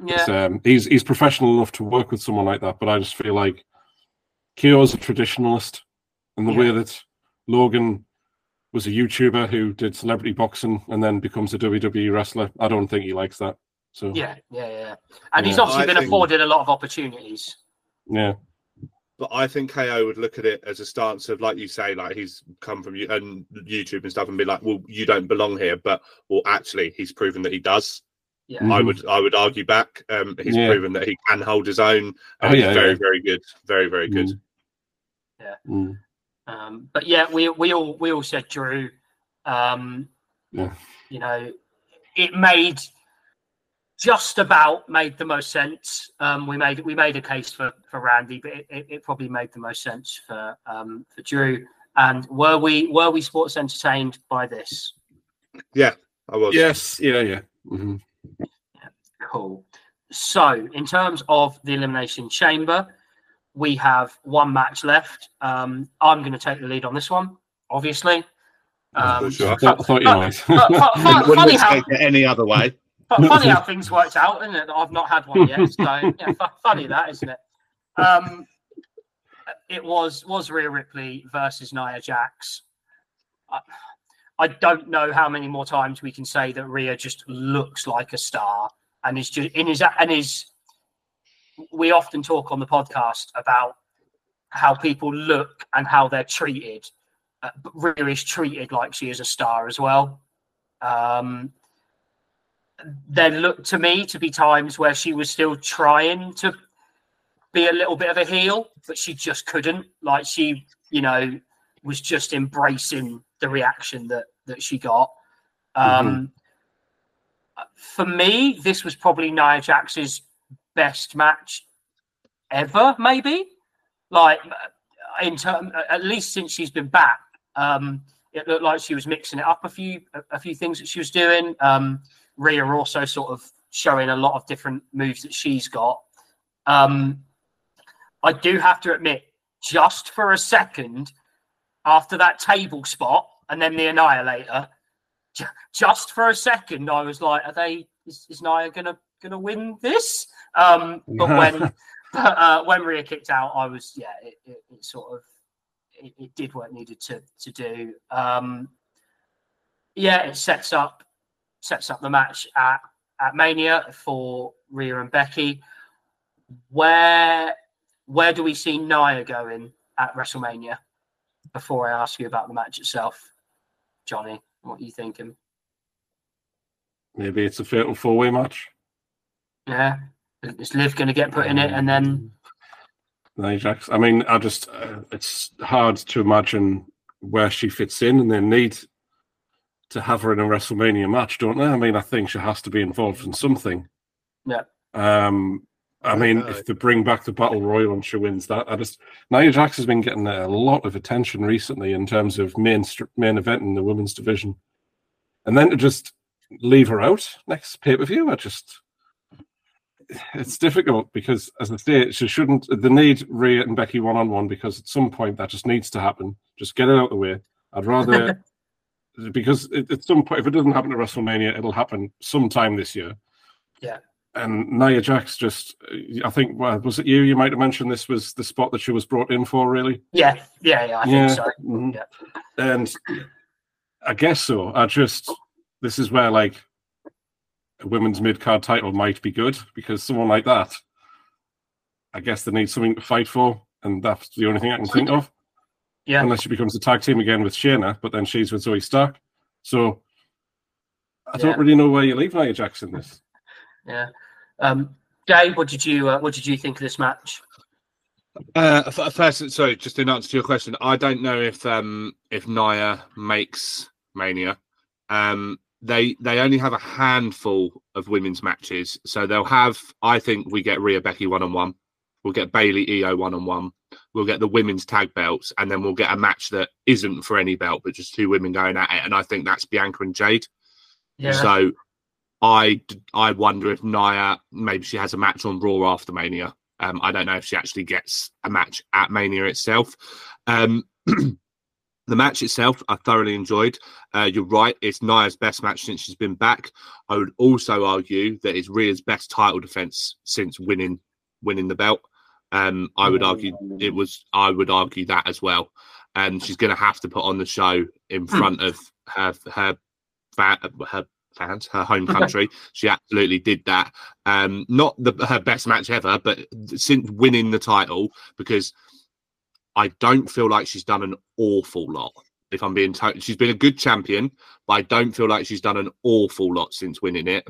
yeah, Um, he's he's professional enough to work with someone like that, but I just feel like KO is a traditionalist in the way that Logan was a YouTuber who did celebrity boxing and then becomes a WWE wrestler. I don't think he likes that. So yeah, yeah, yeah. And he's obviously I been think- afforded a lot of opportunities. yeah. But I think KO would look at it as a stance of, like you say, like he's come from you and YouTube and stuff, and be like, "Well, you don't belong here." But well, actually, he's proven that he does. Yeah, Mm. I would, I would argue back. Um, he's Yeah. proven that he can hold his own, Oh, and he's yeah, very, yeah. very good, very, very good. Mm. Mm. Um, but yeah, we we all we all said Drew. Um, Yeah. You know, it made just about made the most sense. Um, we made we made a case for for Randy, but it, it, it probably made the most sense for um, for Drew. And were we were we sports entertained by this? Yeah, I was. Yes, yeah, yeah. hmm Cool. So, in terms of the elimination chamber, we have one match left. Um, I'm going to take the lead on this one, obviously. Um, Sure. I thought, I thought you but- might. but- but- Wouldn't, but wouldn't funny how it any other way. But funny how things worked out, isn't it? I've not had one yet. So yeah, fu- funny that, isn't it? Um, it was was Rhea Ripley versus Nia Jax. I, I don't know how many more times we can say that Rhea just looks like a star and is just in his and is. We often talk on the podcast about how people look and how they're treated. Uh, Rhea is treated like she is a star as well. Um, there looked to me to be times where she was still trying to be a little bit of a heel, but she just couldn't. Like she, you know, was just embracing the reaction that that she got. Um, For me, this was probably Nia Jax's best match ever, maybe. Like in term, at least since she's been back, um, it looked like she was mixing it up a few a few things that she was doing. Um, Rhea also sort of showing a lot of different moves that she's got. Um, I do have to admit, just for a second, after that table spot and then the Annihilator, just for a second, I was like, "Are they? Is, is Nia gonna gonna win this?" Um, but when but, uh, when Rhea kicked out, I was yeah, it, it, it sort of it, it did what it needed to to do. Um, yeah, it sets up sets up the match at at Mania for Rhea and Becky. Where where do we see Nia going at WrestleMania? Before I ask you about the match itself, Johnny, what are you thinking? Maybe it's a fatal four way match. Yeah, is Liv going to get put in it, and then Nia Jax. I mean, I just uh, it's hard to imagine where she fits in, and they need to have her in a WrestleMania match, don't they? I mean, I think she has to be involved in something. yeah, Um, I mean, if they bring back the battle royal and she wins that, I just Nia Jax has been getting a lot of attention recently in terms of main main event in the women's division, and then to just leave her out next pay per view, I just it's difficult because, as I say, she shouldn't. They need Rhea and Becky one on one because at some point that just needs to happen. Just get it out of the way. I'd rather because it, at some point, if it doesn't happen at WrestleMania, it'll happen sometime this year. Yeah. And Nia Jax just, I think, well, was it you? You might have mentioned this was the spot that she was brought in for, really. yeah, yeah, yeah. I Yeah, think so. mhm. Yeah. And I guess so. I just, this is where like a women's mid card title might be good because someone like that, I guess they need something to fight for, and that's the only thing I can think of. Yeah. Unless she becomes a tag team again with Shayna, but then she's with Zoey Stark. So I Yeah. don't really know where you leave Nia Jackson this. Yeah. Um, Dave, what did you uh, what did you think of this match? Uh, first, sorry, just in answer to your question, I don't know if um if Nia makes Mania. Um, they they only have a handful of women's matches, so they'll have. I think we get Rhea Becky one on one. We'll get Bayley IYO one on one. We'll get the women's tag belts, and then we'll get a match that isn't for any belt, but just two women going at it. And I think that's Bianca and Jade. Yeah. So I I wonder if Nia maybe she has a match on Raw after Mania. Um, I don't know if she actually gets a match at Mania itself. Um, the match itself, I thoroughly enjoyed. Uh, you're right; it's Nia's best match since she's been back. I would also argue that it's Rhea's best title defense since winning winning the belt. Um, I would argue it was. I would argue that as well. And she's going to have to put on the show in front of her her her fans, her home country. she absolutely did that. Um, not the her best match ever, but since winning the title, because I don't feel like she's done an awful lot. If I'm being told, she's been a good champion, but I don't feel like she's done an awful lot since winning it.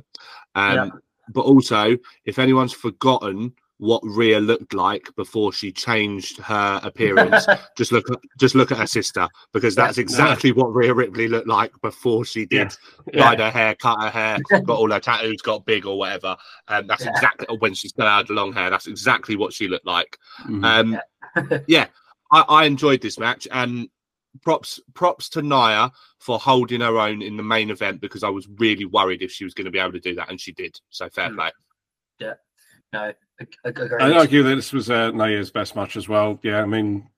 Um, Yeah. But also, if anyone's forgotten what Rhea looked like before she changed her appearance, just look at just look at her sister because that's exactly what Rhea Ripley looked like before she did Yeah. dyed her hair, cut her hair, got all her tattoos, got big or whatever. Um, that's Yeah. exactly when she still had long hair. That's exactly what she looked like. Mhm. Um, yeah, I, I enjoyed this match, and props props to Nia for holding her own in the main event because I was really worried if she was going to be able to do that, and she did. So fair Mm. play. Yeah. No, ag- ag- agreed. I'd argue that this was uh, Nia's best match as well. Yeah, I mean,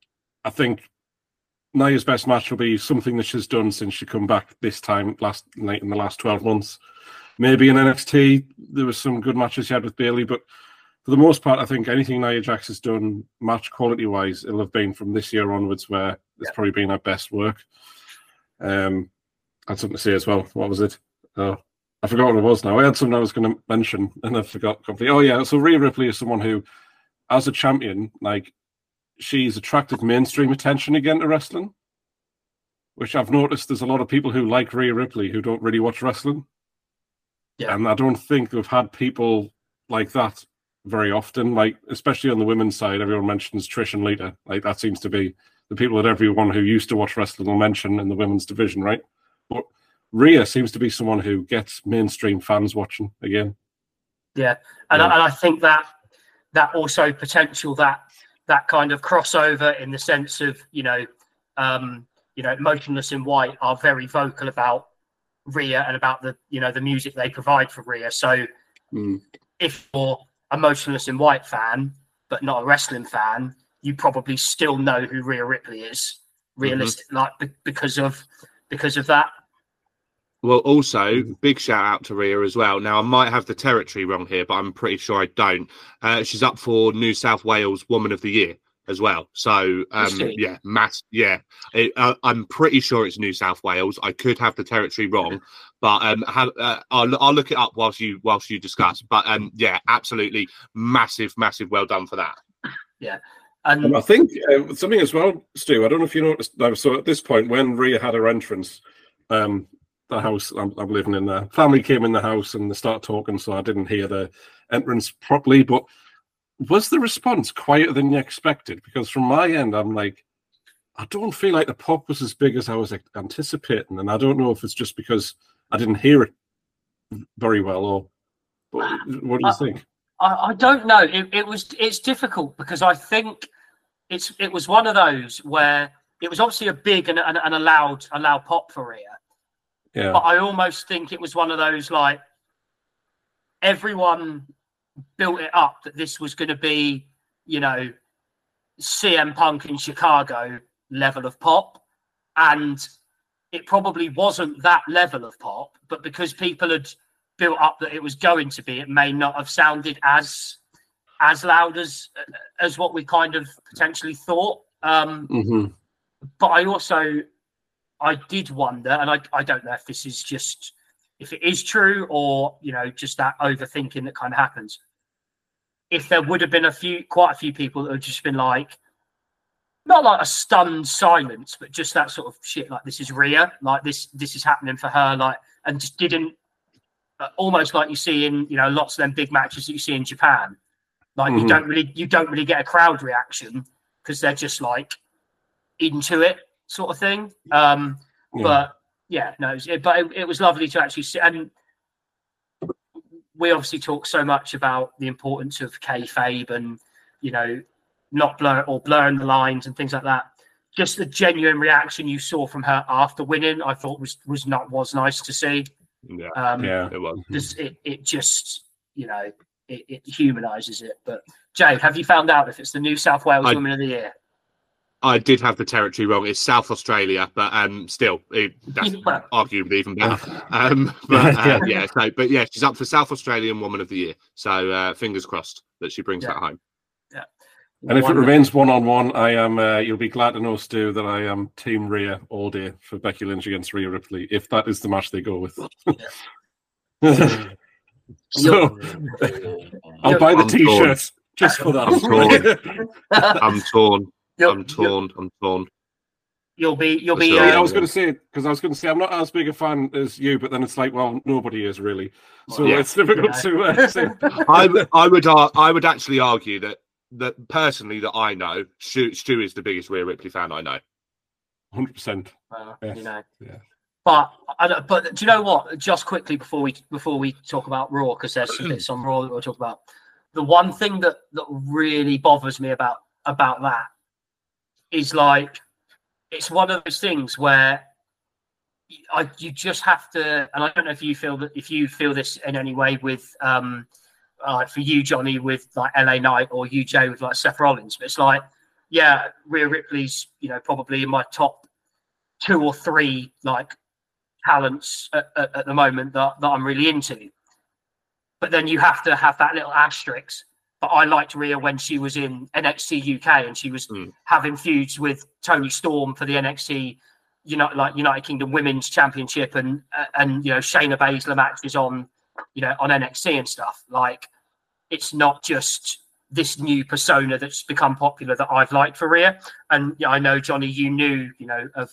I think Nia's best match will be something that she's done since she come back this time last night in the last twelve months. Maybe in NXT there was some good matches she had with Bayley, but for the most part, I think anything Nia Jax has done match quality wise, it'll have been from this year onwards where it's Yeah. probably been her best work. Um, I had something to say as well. What was it? Oh, I forgot what it was now. I had something I was going to mention and I forgot completely. Oh yeah, so Rhea Ripley is someone who, as a champion, like she's attracted mainstream attention again to wrestling. Which I've noticed there's a lot of people who like Rhea Ripley who don't really watch wrestling. Yeah. And I don't think we've had people like that very often. Like especially on the women's side, everyone mentions Trish and Lita. Like that seems to be the people that everyone who used to watch wrestling will mention in the women's division, right? But Rhea seems to be someone who gets mainstream fans watching again. Yeah, and, Yeah. I, and I think that that also potential that that kind of crossover in the sense of you know, um, you know, motionless in white are very vocal about Rhea and about the you know the music they provide for Rhea. So Mm. if you're a motionless in white fan but not a wrestling fan, you probably still know who Rhea Ripley is. Realistic, like be- because of because of that. Well, also big shout out to Rhea as well. Now I might have the territory wrong here, but I'm pretty sure I don't. Uh, she's up for New South Wales Woman of the Year as well. So um, yeah, mass. Yeah, it, uh, I'm pretty sure it's New South Wales. I could have the territory wrong, but um, have, uh, I'll I'll look it up whilst you whilst you discuss. But um, yeah, absolutely massive, massive. Well done for that. And And I think uh, something as well, Stu. I don't know if you noticed. Now, so at this point, when Rhea had her entrance, um, the house I'm, I'm living in, the family came in the house and they started talking, so I didn't hear the entrance properly. But was the response quieter than you expected? Because from my end, I'm like, I don't feel like the pop was as big as I was anticipating, and I don't know if it's just because I didn't hear it very well, or what do you Uh, think? I, I don't know. It, it was it's difficult because I think it's it was one of those where it was obviously a big and, and, and a loud a loud pop for Rhea, Yeah, but I almost think it was one of those like everyone built it up that this was going to be you know CM Punk in Chicago level of pop, and it probably wasn't that level of pop, but because people had built up that it was going to be, it may not have sounded as as loud as as what we kind of potentially thought. Um, hmm but I also I did wonder, and I I don't know if this is just if it is true or you know just that overthinking that kind of happens. If there would have been a few, quite a few people that have just been like, not like a stunned silence, but just that sort of shit, like this is Rhea, like this this is happening for her, like, and just didn't uh, almost like you see in you know lots of them big matches that you see in Japan, like you Mhm. don't really you don't really get a crowd reaction because they're just like into it sort of thing. Um, Yeah. But yeah, no, it was- it, but it, it was lovely to actually see. And we obviously talk so much about the importance of kayfabe and you know not blur or blurring the lines and things like that. Just the genuine reaction you saw from her after winning, I thought was was not was nice to see. Yeah, Um, yeah. it was. just- it it just you know it, it humanizes it. But Jay, have you found out if it's the New South Wales I- Woman of the Year? I did have the territory wrong. It's South Australia, but um, still, it, that's Well- arguably even better. Um, but uh, yeah, so but yeah, she's up for South Australian Woman of the Year. So uh, fingers crossed that she brings Yeah. that home. And if it remains one on one, I am. Uh, you'll be glad to know, Stu, that I am Team Rhea all day for Becky Lynch against Rhea Ripley. If that is the match they go with, so I'll buy the I'm torn. t-shirts just for I'm torn. that. I'm torn. You'll- I'm torn. I'm torn. You'll be you'll be So- I uh, was going to say because I was going to say I'm not as big a fan as you, but then it's like, well, nobody is really, so Yeah. it's difficult to uh, say. I would, I would, ar- I would actually argue that that personally that I know, Stu, Stu is the biggest Rhea Ripley fan I know. Hundred percent. Well, Yes, you know. yeah. But I don't, but do you know what? Just quickly before we before we talk about Raw, because there's some bits on Raw that we'll talk about. The one thing that that really bothers me about about that is like it's one of those things where I you just have to, and I don't know if you feel that if you feel this in any way with um uh, for you Johnny with like LA Knight or you Jay with like Seth Rollins, but it's like yeah, Rhea Ripley's you know probably in my top two or three like talents at, at, at the moment that, that I'm really into. But then you have to have that little asterisk. But I liked Rhea when she was in NXT UK and she was Mm. having feuds with Toni Storm for the NXT you know, like United Kingdom Women's Championship and uh, and you know Shayna Baszler matches on, you know, on NXT and stuff. Like, it's not just this new persona that's become popular that I've liked for Rhea. And yeah, I know Johnny, you knew, you know, of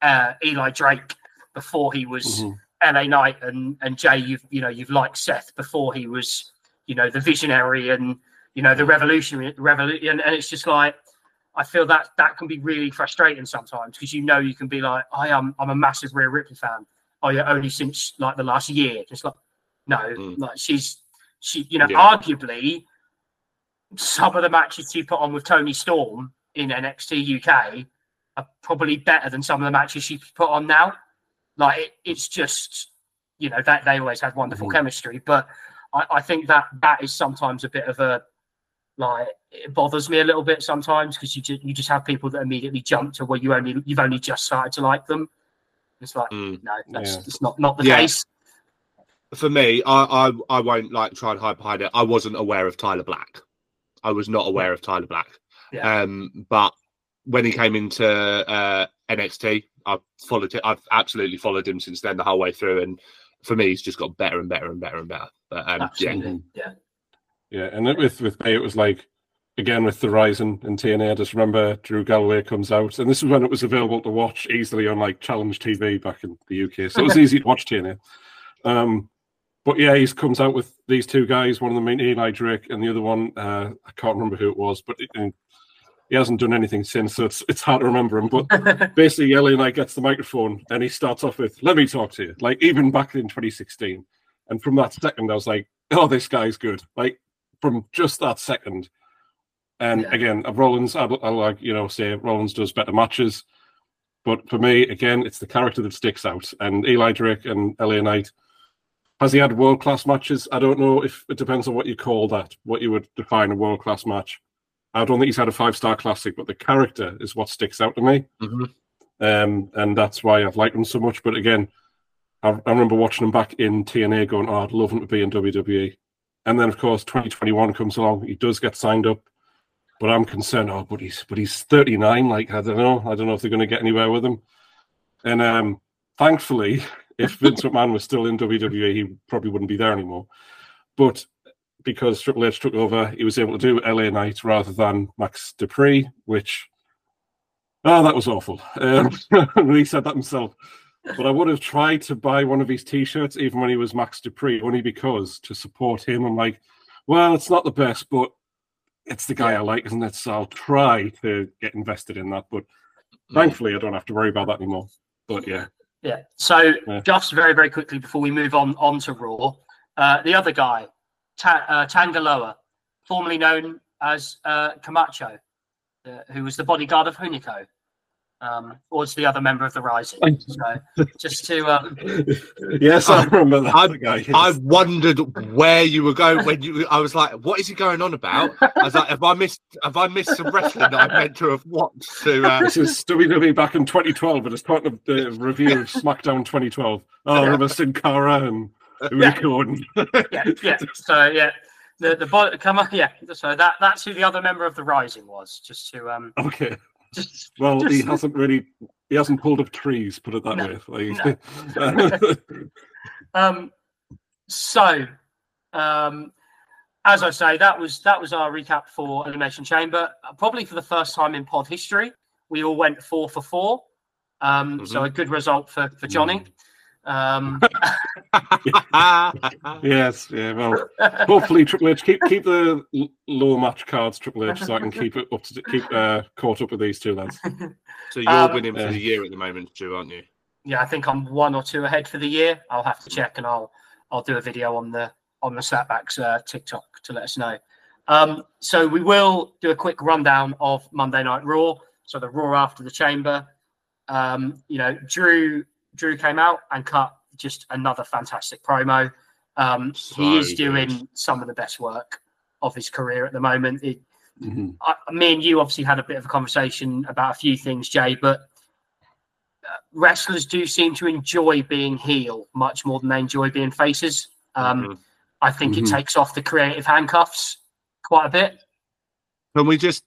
uh, Eli Drake before he was Mhm. LA Knight, and and Jay, you've you know you've liked Seth before he was, you know, the visionary and you know the revolutionary revolution, and it's just like. I feel that that can be really frustrating sometimes because you know you can be like, I am I'm a massive Rhea Ripley fan. Oh yeah, only since like the last year. Just like no, Mm. like she's she you know, Yeah. arguably some of the matches she put on with Toni Storm in NXT UK are probably better than some of the matches she put on now. Like it, it's just you know that they always had wonderful Mhm. chemistry, but I, I think that that is sometimes a bit of a like it bothers me a little bit sometimes because you just you just have people that immediately jump to where you only you've only just started to like them. It's like Mm. no, that's Yeah. it's not not the Yeah. case. For me, I, I I won't like try and hide behind it. I wasn't aware of Tyler Black. I was not aware of Tyler Black. Yeah. Um, but when he came into uh, NXT, I've followed it. I've absolutely followed him since then the whole way through, and for me, he's just got better and better and better and better. But um, yeah, Absolutely, yeah. Yeah, and it, with with me, it was like again with the Rising and TNA. I just remember Drew Galloway comes out, and this is when it was available to watch easily on like Challenge TV back in the UK, so it was easy to watch TNA. Um, but yeah, he comes out with these two guys. One of them being Eli Drake, and the other one uh, I can't remember who it was, but it, he hasn't done anything since, so it's it's hard to remember him. But basically, Eli Knight gets the microphone and he starts off with, Let me talk to you. Like, even back in 2016. And from that second, I was like, Oh, this guy's good. Like, from just that second. And Yeah. again, Rollins, I, I like, you know, say Rollins does better matches. But for me, again, it's the character that sticks out. And Eli Drake and LA Knight, has he had world class matches? I don't know if it depends on what you call that, what you would define a world class match. I don't think he's had a five star classic, but the character is what sticks out to me Mhm. um, and that's why I've liked him so much. But again, I, I remember watching him back in TNA, going, "Oh, I'd love him to be in WWE." And then, of course, 2021 comes along. He does get signed up, but I'm concerned. Oh, but he's but he's 39. Like I don't know. I don't know if they're going to get anywhere with him. And um, thankfully, if Vince McMahon was still in WWE, he probably wouldn't be there anymore. But because Triple H took over, he was able to do LA Knight rather than Max Dupri, which Oh, that was awful. Um, he said that himself. But I would have tried to buy one of his T-shirts, even when he was Max Dupri, only because to support him. I'm like, well, it's not the best, but it's the guy I like, isn't it? So I'll try to get invested in that. But thankfully, I don't have to worry about that anymore. But yeah, Yeah. So Yeah. just very, very quickly before we move on on to Raw, uh, the other guy, Ta- uh, Tangaloa, formerly known as uh, Camacho, uh, who was the bodyguard of Hunico, um, was the other member of the Rising. So just to um, yes, I remember that. I- the guy. yes. I wondered where you were going when you. I was like, "What is he going on about?" I was like, "Have I missed? Have I missed some wrestling that I meant to have watched?" To uh, This is WWE back in 2012, and it's part of the review of SmackDown 2012. Oh, I remember Sin Cara and Rick Gordon. yeah, yeah. So yeah, the the body, come on, yeah. So that that's who the other member of the Rising was. Just to um, Okay. Just Well, he hasn't really. He hasn't pulled up trees. Put it that No, way. no. Um, so, um, as I say, that was that was our recap for Elimination Chamber. Uh, Probably for the first time in Pod history, we all went four for four. Um, So a good result for for Johnny. Um, yes. Yeah. Well, hopefully Triple H keep keep the l- low match cards Triple H so I can keep it up to keep uh, caught up with these two lads. so you're Um, winning for Yeah. the year at the moment, Stu, aren't you? yeah, I think I'm one or two ahead for the year. I'll have to check, and I'll I'll do a video on the on the Slapbacks uh, TikTok to let us know. Um, so we will do a quick rundown of Monday Night Raw. So the Raw after the Chamber. Um, you know, Drew Drew came out and cut just another fantastic promo. Um, So he is good. doing some of the best work of his career at the moment. It, Mhm. I, me and you obviously had a bit of a conversation about a few things, Jay, but uh, wrestlers do seem to enjoy being heel much more than they enjoy being faces. Um, Mhm. I think Mhm. it takes off the creative handcuffs quite a bit. Can we just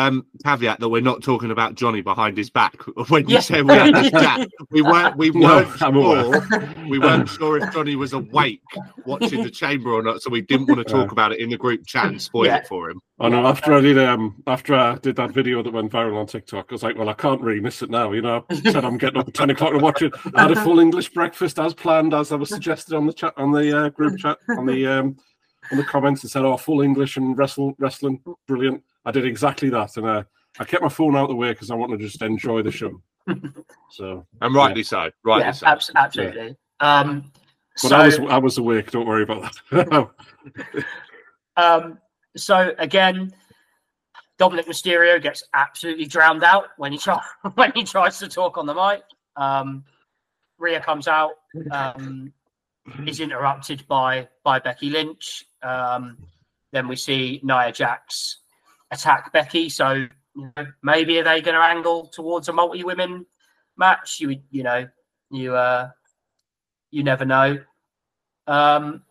um, caveat that we're not talking about Johnny behind his back. When you Yeah. said we had this chat, we weren't we weren't I'm sure we weren't sure if Johnny was awake watching the chamber or not, so we didn't want to talk Yeah. about it in the group chat and spoil Yeah. it for him. I know. After I did um, after I did that video that went viral on TikTok, I was like, well, I can't really miss it now. You know, I said I'm getting up at ten o'clock to watch it. I had a full English breakfast as planned, as I was suggested on the chat, on the uh, group chat, on the um, on the comments. It said, "Oh, full English and wrestle wrestling, brilliant." I did exactly that, and uh, I kept my phone out of the way because I wanted to just enjoy the show. So, And rightly so. Rightly yeah, so. abs- absolutely. Um, but so, I was I was awake. Don't worry about that. um, so again, Dominik Mysterio gets absolutely drowned out when he try when he tries to talk on the mic. Um, Rhea comes out, um, is interrupted by by Becky Lynch. Um, then we see Nia Jax attack Becky. So maybe are they going to angle towards a multi women match? You you know you uh, you never know. Um,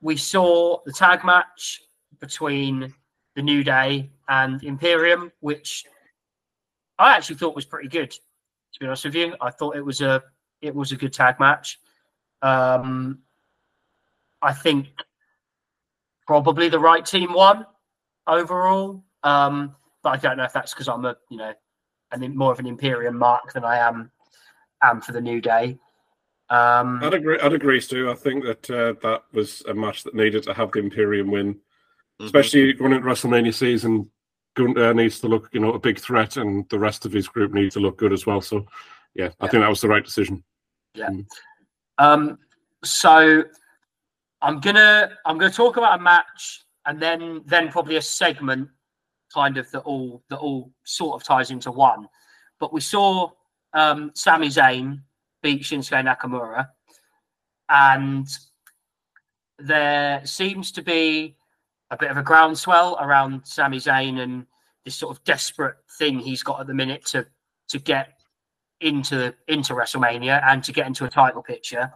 we saw the tag match between the New Day and Imperium, which I actually thought was pretty good. To be honest with you, I thought it was a it was a good tag match. Um, I think probably the right team won overall, um, but I don't know if that's because I'm a you know an more of an Imperium mark than I am am for the New Day. Um, I'd agree. I'd agree, Stu. I think that uh, that was a match that needed to have the Imperium win, Mhm. especially going into WrestleMania season. Gunther needs to look, you know, a big threat, and the rest of his group need to look good as well. So, yeah, I Yeah. think that was the right decision. Yeah. Um, so I'm gonna I'm gonna talk about a match and then then probably a segment kind of that all that all sort of ties into one. But we saw um, Sami Zayn beat Shinsuke Nakamura, and there seems to be a bit of a groundswell around Sami Zayn and this sort of desperate thing he's got at the minute to to get into into WrestleMania and to get into a title picture.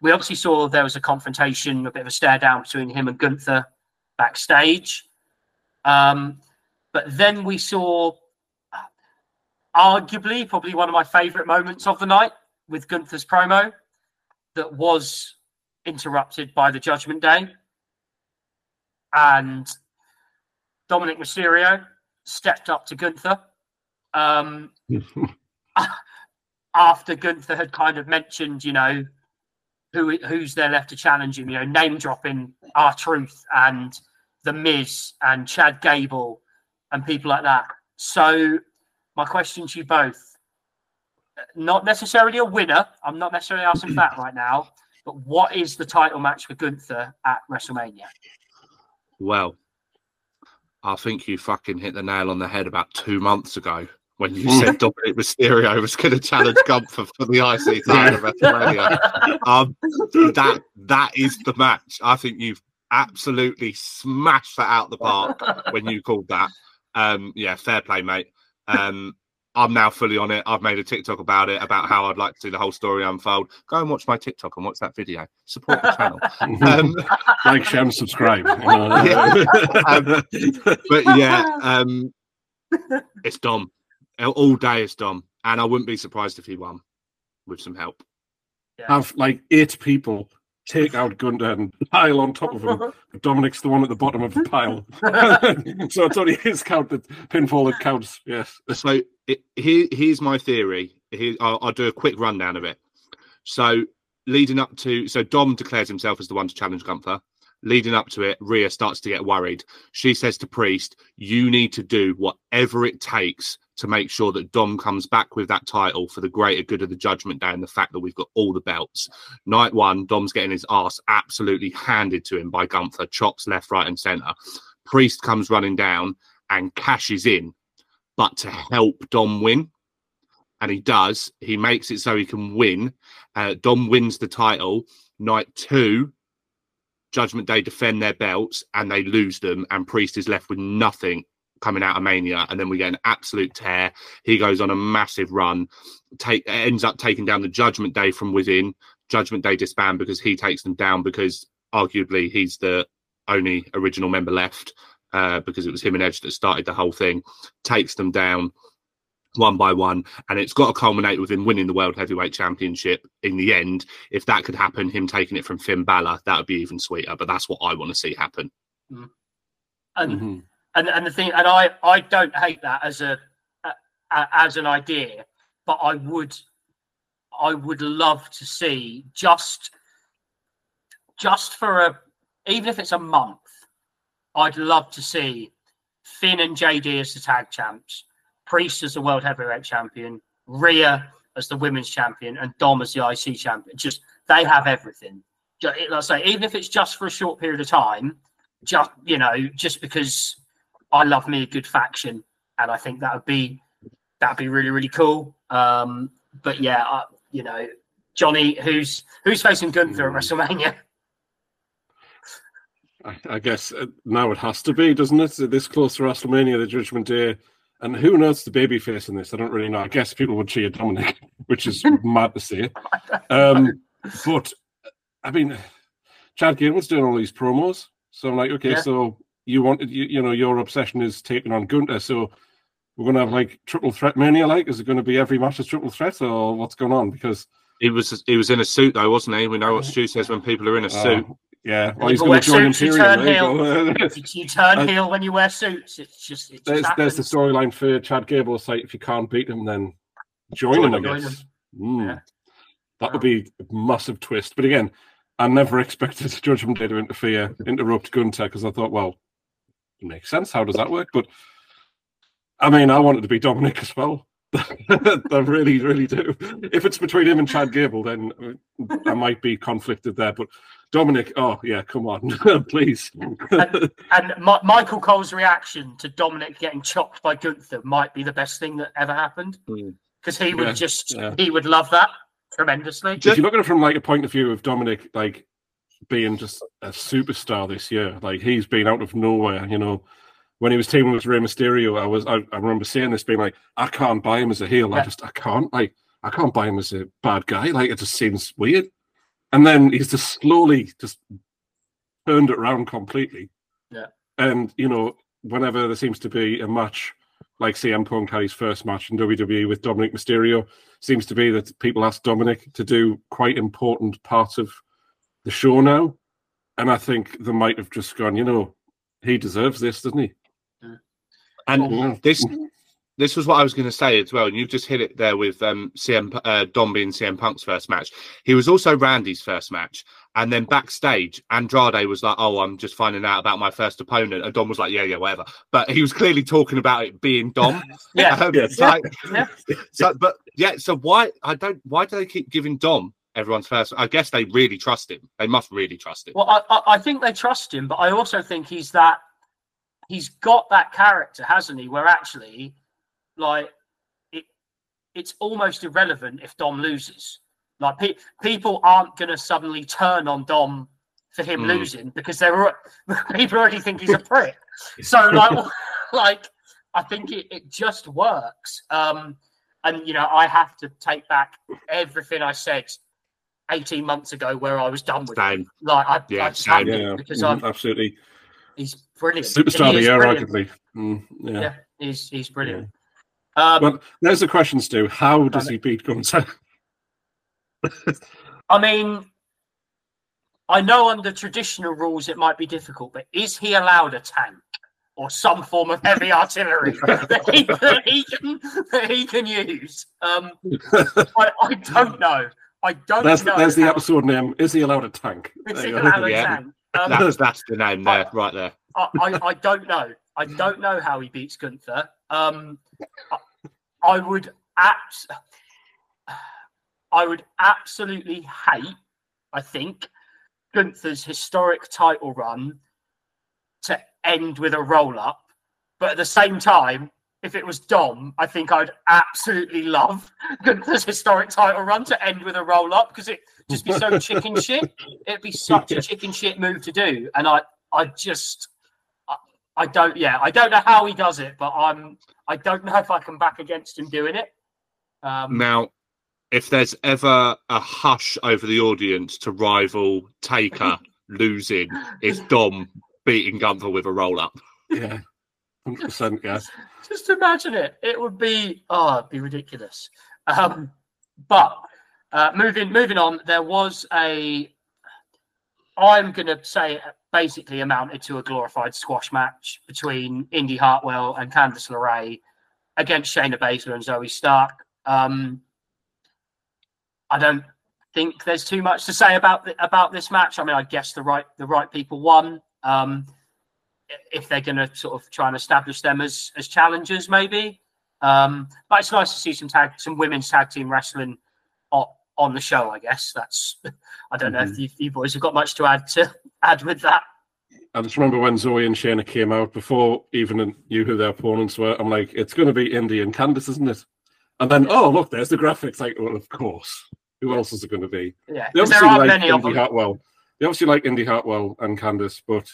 We obviously saw there was a confrontation, a bit of a stare down between him and Gunther backstage. Um, but then we saw arguably probably one of my favorite moments of the night with Gunther's promo that was interrupted by the Judgment Day. And Dominik Mysterio stepped up to Gunther. Um, after Gunther had kind of mentioned, you know, who who's there left to challenge him, you know, name dropping R-Truth and the Miz and Chad Gable and people like that. So my question to you both, not necessarily a winner, I'm not necessarily asking for that right now, but what is the title match for Gunther at WrestleMania? Well, I think you fucking hit the nail on the head about two months ago when you said Dominik Mysterio was going to challenge Gunther for the IC title at WrestleMania. Um, that that is the match. I think you've absolutely smashed that out the park when you called that. Um, yeah, fair play, mate. Um, I'm now fully on it. I've made a TikTok about it, about how I'd like to see the whole story unfold. Go and watch my TikTok and watch that video. Support the channel. Um, like, share, and subscribe. Yeah. Um, but yeah, um, it's Dom. All day it's Dom, and I wouldn't be surprised if he won with some help. have like eight people take out Gunther and pile on top of him. Dominik's the one at the bottom of the pile. so it's only his count that pinfall that counts. Yes. So it, here, here's my theory. Here, I'll, I'll do a quick rundown of it. So leading up to, so Dom declares himself as the one to challenge Gunther. Leading up to it, Rhea starts to get worried. She says to Priest, "You need to do whatever it takes to make sure that Dom comes back with that title for the greater good of the Judgment Day and the fact that we've got all the belts." Night one, Dom's getting his ass absolutely handed to him by Gunther, chops left, right, and center. Priest comes running down and cashes in, but to help Dom win. And he does. He makes it so he can win. Uh, Dom wins the title. Night two, Judgment Day defend their belts and they lose them, and Priest is left with nothing coming out of Mania, and then we get an absolute tear. He goes on a massive run, take ends up taking down the Judgment Day from within. Judgment Day disband because he takes them down because arguably he's the only original member left. uh, because it was him and Edge that started the whole thing, takes them down one by one, and it's got to culminate with him winning the World Heavyweight Championship in the end. If that could happen, him taking it from Finn Balor, that would be even sweeter. But that's what I want to see happen. And Mhm. and and the thing, and I I don't hate that as a, a, a as an idea, but I would I would love to see just just for a even if it's a month, I'd love to see Finn and JD as the tag champs, Priest as the world heavyweight champion, Rhea as the women's champion, and Dom as the IC champion. Just they have everything. Like I say, even if it's just for a short period of time, just you know, just because I love me a good faction, and I think that would be that'd be really really cool. Um, but yeah, I, you know, Johnny, who's who's facing Gunther at WrestleMania? I, I guess uh, now it has to be, doesn't it? This close to WrestleMania, the Judgment Day, and who knows the baby face in this? I don't really know. I guess people would cheer Dominik, which is mad to say. Um, but I mean, Chad Gable's doing all these promos, so I'm like, okay, Yeah. so you wanted, you, you know, your obsession is taking on Gunther, so we're gonna have like triple threat mania. Like, is it going to be every match is triple threat, or what's going on? Because He was he was in a suit though, wasn't he? We know what Stu says when people are in a suit. Yeah, well, he's going to join suits, you Imperium. turn there you go. You, you turn heel when you wear suits. It's just it just there's there's the storyline for Chad Gable. Like if you can't beat him, then join, him. I. Guess Mm. Yeah. that would be a massive twist. But again, I never expected Judgment Day to interfere, interrupt Gunther because I thought, well, it makes sense. How does that work? But I mean, I wanted to be Dominik as well. I really, really do. If it's between him and Chad Gable, then uh, I might be conflicted there. But Dominik, oh yeah, come on, please. And Mi- Michael Cole's reaction to Dominik getting chopped by Gunther might be the best thing that ever happened hmm. because he would Yeah, just yeah. he would love that tremendously. if you look at it from like a point of view of Dominik, like being just a superstar this year, like he's been out of nowhere. You know, when he was teaming with Rey Mysterio, I was I, I remember saying this, being like, I can't buy him as a heel. I just I can't like I can't buy him as a bad guy. Like it just seems weird. And then he's just slowly just turned it around completely. Yeah. And you know, whenever there seems to be a match like CM Punk had his first match in WWE with Dominik Mysterio, seems to be that people ask Dominik to do quite important parts of the show now. And I think they might have just gone, you know, he deserves this, doesn't he? And Yeah. this this was what I was going to say as well, and you've just hit it there with um, CM uh, Dom being CM Punk's first match. He was also Randy's first match, and then backstage, Andrade was like, "Oh, I'm just finding out about my first opponent," and Dom was like, "Yeah, yeah, whatever." But he was clearly talking about it being Dom. Yeah, Um, Yes. like- Yeah. so, but yeah, so why I don't why do they keep giving Dom everyone's first? I guess they really trust him. They must really trust him. Well, I, I, I think they trust him, but I also think he's that he's got that character, hasn't he? Where actually, like, it it's almost irrelevant if Dom loses. Like, pe- people aren't going to suddenly turn on Dom for him Mm. losing because they're al- people already think he's a prick. so, like, like I think it, it just works. Um, and you know, I have to take back everything I said. 18 months ago, where I was done with it. Like I, Yeah, I just same. to Yeah, because mhm, I'm absolutely. he's brilliant. Superstar of He the is year, brilliant. arguably. Mm, yeah. Yeah, he's he's brilliant. Um, Well, there's the question, Stu. How does he beat Gunther? I mean, I know under traditional rules it might be difficult, but is he allowed a tank or some form of heavy artillery that, he, that he can that he can use? Um, I, I don't know. I don't There's, know. there's the episode name. Is he allowed a tank? Is he allowed a Yeah. tank? Um, That's that's the name there, right there. I, I, I don't know. I don't know how he beats Gunther. Um, I, I would abs- I would absolutely hate. I think Gunther's historic title run to end with a roll up, but at the same time, if it was Dom, I think I'd absolutely love Gunther's historic title run to end with a roll up because it just be so chicken shit. It'd be such a chicken shit move to do, and I, I just, I, I don't, yeah, I don't know how he does it, but I'm, I don't know if I can back against him doing it. Um, Now, if there's ever a hush over the audience to rival Taker losing, it's Dom beating Gunther with a roll up. Yeah, hundred percent. Yeah, Just imagine it. It would be oh, it'd be ridiculous. Um, but uh, moving moving on, there was a. I'm going to say it basically amounted to a glorified squash match between Indi Hartwell and Candice LeRae against Shayna Baszler and Zoey Stark. Um, I don't think there's too much to say about the, about this match. I mean, I guess the right the right people won. Um, if they're going to sort of try and establish them as as challengers, maybe. Um, but it's nice to see some tag some women's tag team wrestling on, the show. I guess that's. I don't know if mm-hmm. you, you boys have got much to add to add with that. I just remember when Zoey and Shayna came out before even knew who their opponents were. I'm like, it's going to be Indi and Candice, isn't it? And then, oh look, there's the graphics. Like, well, of course. Who else is it going to be? Yeah, They 'cause there obviously aren't like many of Indi them. Hartwell. They obviously like Indi Hartwell and Candice, but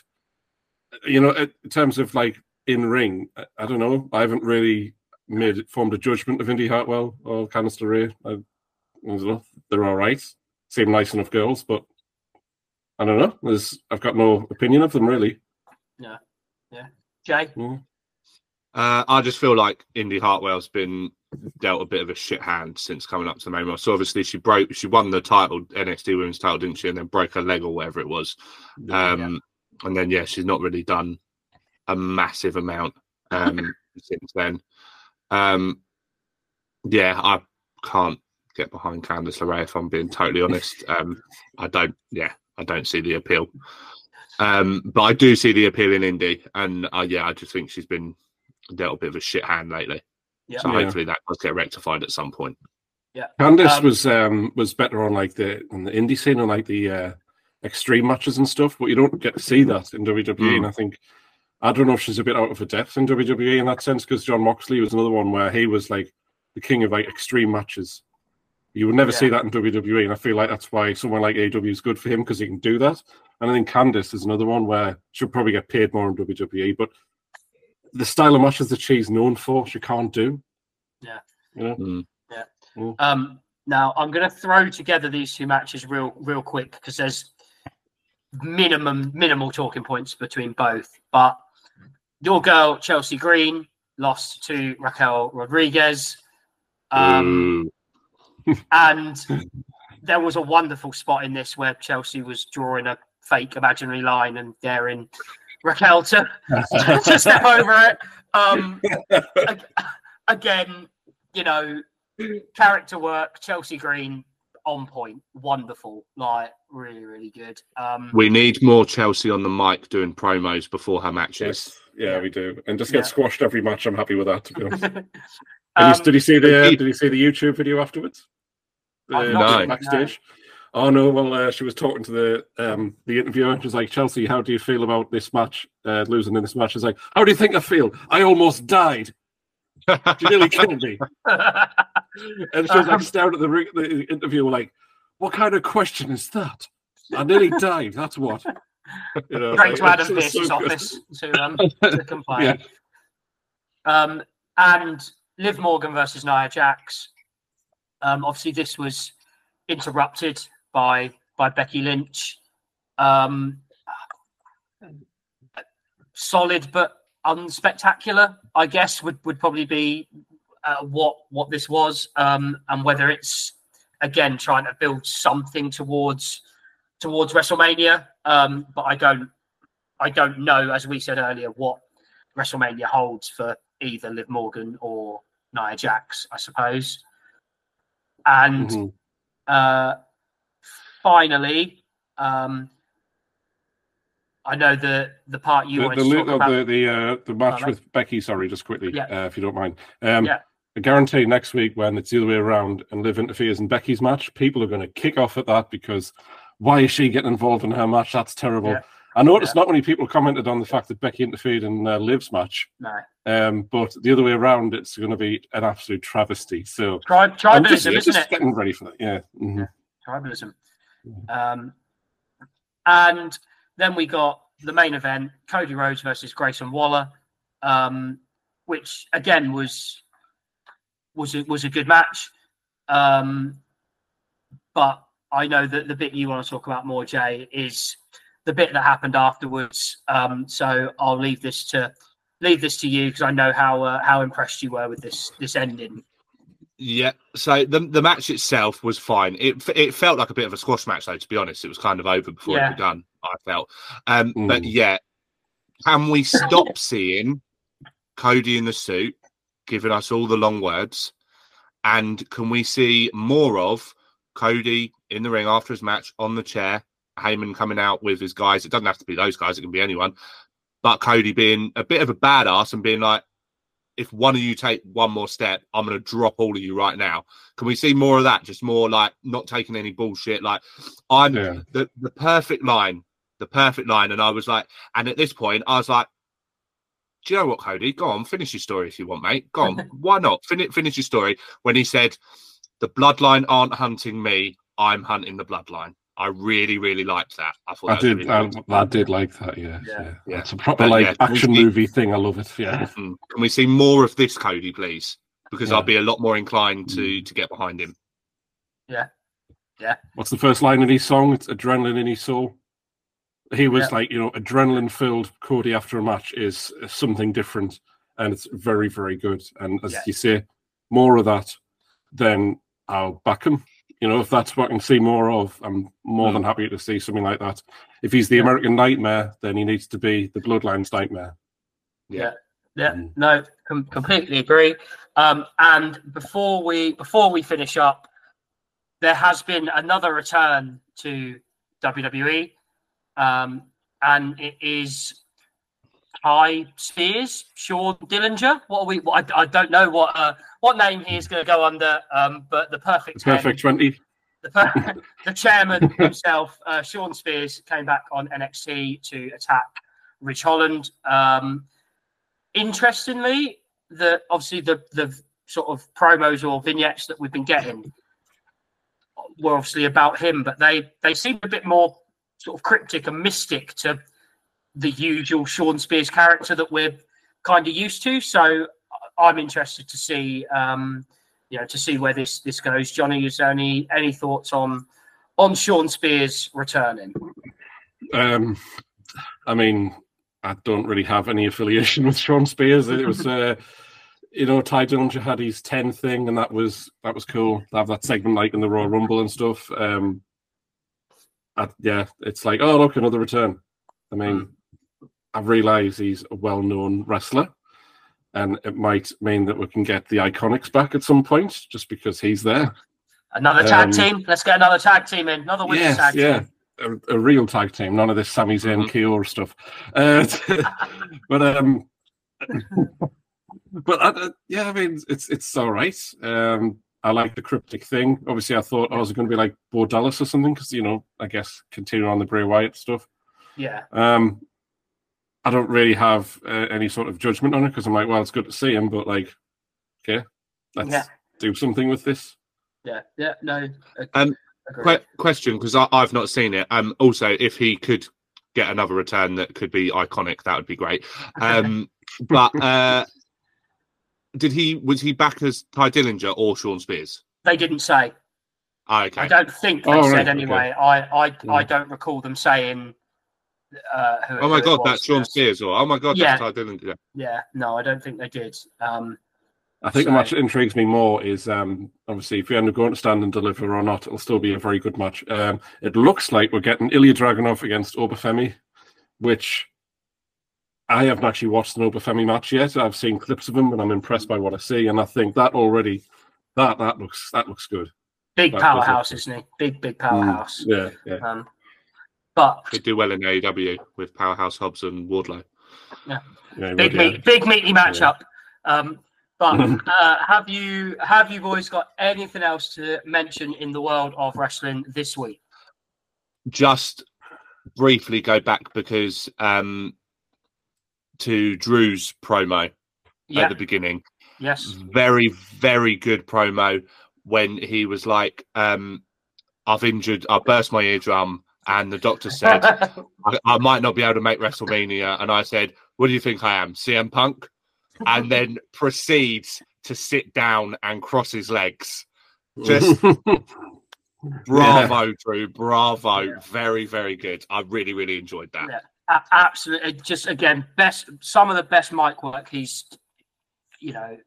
you know, in terms of like in ring, I, I don't know. I haven't really made formed a judgment of Indi Hartwell or Candice LeRae. I, I don't know. They're all right. Seem nice enough girls, but I don't know. There's I've got no opinion of them really. Jay, Yeah. Uh, I just feel like Indi Hartwell's been dealt a bit of a shit hand since coming up to the main roster. So obviously she broke, she won the title, NXT Women's title, didn't she? And then broke her leg or whatever it was. Um, And then yeah, she's not really done a massive amount um, since then. Um, yeah, I can't get behind Candice LeRae if I'm being totally honest. Um, I don't. Yeah, I don't see the appeal. Um, but I do see the appeal in Indi, and uh, yeah, I just think she's been dealt a bit of a shit hand lately. Yeah. So Yeah. hopefully that does get rectified at some point. Yeah, Candice Um, was um was better on like the on the indie scene and like the uh extreme matches and stuff, but you don't get to see that in WWE. Mm. And I think I don't know if she's a bit out of her depth in WWE in that sense because Jon Moxley was another one where he was like the king of like extreme matches. You would never Yeah. see that in WWE, and I feel like that's why someone like AEW is good for him because he can do that. And I think Candice is another one where she'll probably get paid more in WWE, but the style of matches that she's known for, she can't do. Yeah. you know. Mm. Um, now I'm going to throw together these two matches real, real quick because there's minimum, minimal talking points between both. But your girl Chelsea Green lost to Raquel Rodriguez, um, Ooh. And there was a wonderful spot in this where Chelsea was drawing a fake imaginary line and daring Raquel to, to step over it. Um, again, you know, character work, Chelsea Green on point, wonderful, like really, really good. Um, We need more Chelsea on the mic doing promos before her matches. Yes, yeah, Yeah. we do, and just get Yeah. squashed every match. I'm happy with that. To be honest. Did, um, you, did you see the Did you see the YouTube video afterwards? I've The- not seen the it. Oh no! Well, uh, she was talking to the um, the interviewer. and She was like, "Chelsea, how do you feel about this match? Uh, losing in this match?" She's like, "How do you think I feel? I almost died. She nearly killed me." And she was like, staring at the, ring- the interviewer, like, "What kind of question is that? I nearly died. That's what." You know, Straight like, to Adam it's- it's Pearce's so office to, um, to complain. Yeah. Um, and Liv Morgan versus Nia Jax. Um, obviously, this was interrupted by by Becky Lynch. Um, solid but unspectacular, I guess, would, would probably be uh, what what this was, um, and whether it's again trying to build something towards towards WrestleMania. Um, but I don't I don't know, as we said earlier, what WrestleMania holds for either Liv Morgan or Nia Jax, I suppose. And Mhm. uh, finally, um, I know the the part you the, wanted the, to talk no, about. the the uh, the match Alright. with Becky. Sorry, just quickly, Yeah. uh, if you don't mind. Um, Yeah. I guarantee next week when it's the other way around and Liv interferes in Becky's match, people are going to kick off at that because why is she getting involved in her match? That's terrible. Yeah. I noticed not many people commented on the fact that Becky interfered in uh, Liv's match, no, um, but the other way around, it's going to be an absolute travesty. So Tri- I'm tribalism, just, isn't just it? getting ready for that. Yeah. mhm. tribalism. Um, and then we got the main event: Cody Rhodes versus Grayson Waller, um, which again was was a, was a good match. Um, but I know that the bit you want to talk about more, Jay, is the bit that happened afterwards. Um, so I'll leave this to leave this to you because I know how uh, how impressed you were with this this ending. Yeah. So the the match itself was fine. It it felt like a bit of a squash match, though. To be honest, it was kind of over before Yeah. it was done. I felt. Um, but Mm. yeah, can we stop seeing Cody in the suit giving us all the long words, and can we see more of Cody in the ring after his match on the chair? Heyman coming out with his guys. It doesn't have to be those guys. It can be anyone. But Cody being a bit of a badass and being like, if one of you take one more step, I'm going to drop all of you right now. Can we see more of that? Just more like not taking any bullshit. Like I'm Yeah. the the perfect line, the perfect line. And I was like, and at this point, I was like, do you know what, Cody? Go on, finish your story if you want, mate. Go on, why not? Finish finish your story. When he said, "The bloodline aren't hunting me, I'm hunting the bloodline." I really, really liked that. I thought I that did. really I. I did like that. Yeah, Yeah. yeah. Yeah. It's a proper But, like yeah, can we action see- movie thing. I love it. Yeah. Mhm. Can we see more of this, Cody, please? Because Yeah. I'll be a lot more inclined to to get behind him. Yeah, yeah. What's the first line in his song? It's adrenaline in his soul. He was Yeah. like, you know, adrenaline filled Cody after a match is something different, and it's very, very good. And as Yeah. you say, more of that, then I'll back him. You know, if that's what I can see more of, I'm more than happy to see something like that. If he's the Yeah. American Nightmare, then he needs to be the Bloodlines Nightmare. Yeah, yeah, no, com- completely agree. Um, and before we before we finish up, there has been another return to WWE, um, and it is Ty Spears, Sean Dillinger. What are we? What, I, I don't know what uh, what name he is going to go under, um, but the perfect The perfect 20. the, per- the chairman himself, uh, Shawn Spears, came back on NXT to attack Ridge Holland. Um, interestingly, the obviously the the sort of promos or vignettes that we've been getting were obviously about him, but they they seem a bit more sort of cryptic and mystic to the usual Shawn Spears character that we're kind of used to. So I'm interested to see. Um, you know, to see where this this goes. Johnny, is there any any thoughts on on Shawn Spears returning? Um, I mean, I don't really have any affiliation with Shawn Spears. It was, uh, you know, Tye Dillinger had his ten thing, and that was that was cool. To have that segment like in the Royal Rumble and stuff. Um, I, yeah, it's like, oh look, another return. I mean, I realise he's a well-known wrestler, and it might mean that we can get the Iconics back at some point, just because he's there. Another tag Um, team. Let's get another tag team in. Another women's Yes, tag yeah. team. A, a real tag team, none of this Sami Zayn Mhm. Kior stuff. Uh, but um, but uh, yeah, I mean, it's it's all right. Um, I like the cryptic thing. Obviously, I thought I was going to be like Bo Dallas or something because you know, I guess continuing on the Bray Wyatt stuff. Yeah, Um, I don't really have uh, any sort of judgment on it because I'm like, well, it's good to see him, but like, okay, let's Yeah. do something with this. yeah, yeah. No. ag- Um. Que- question, because I've not seen it. Um, also, if he could get another return that could be iconic, that would be great. Um, but uh, did he was he back as Tye Dillinger or Shawn Spears? They didn't say. Ah, okay. I don't think they Oh, said right, okay. anyway. I I I Mm. don't recall them saying. Uh, who, Oh my god, that's Shawn first. Spears, or oh my god, Yeah. that's Tye Dillinger. Yeah, no, I don't think they did. Um, I think the match that intrigues me more is um, obviously if we end up going to stand and deliver or not, it'll still be a very good match. Um, it looks like we're getting Ilja Dragunov against Obafemi, which I haven't actually watched an Obafemi match yet. I've seen clips of him and I'm impressed by what I see, and I think that already that that looks that looks good. big That powerhouse, isn't he? Big big powerhouse. Yeah, yeah. Um, but Could do well in AEW with Powerhouse Hobbs and Wardlow. yeah big really, meat, big meaty matchup. Um, but uh, have you have you boys got anything else to mention in the world of wrestling this week? Just briefly go back because um, to Drew's promo at the beginning. Yes. very very good promo when he was like um i've injured i burst my eardrum and the doctor said I, I might not be able to make wrestlemania and i said what do you think i am cm punk and then proceeds to sit down and cross his legs just bravo drew bravo Yeah. very very good i really really enjoyed that Yeah. A- absolutely. Just again, best some of the best mic work. He's, you know,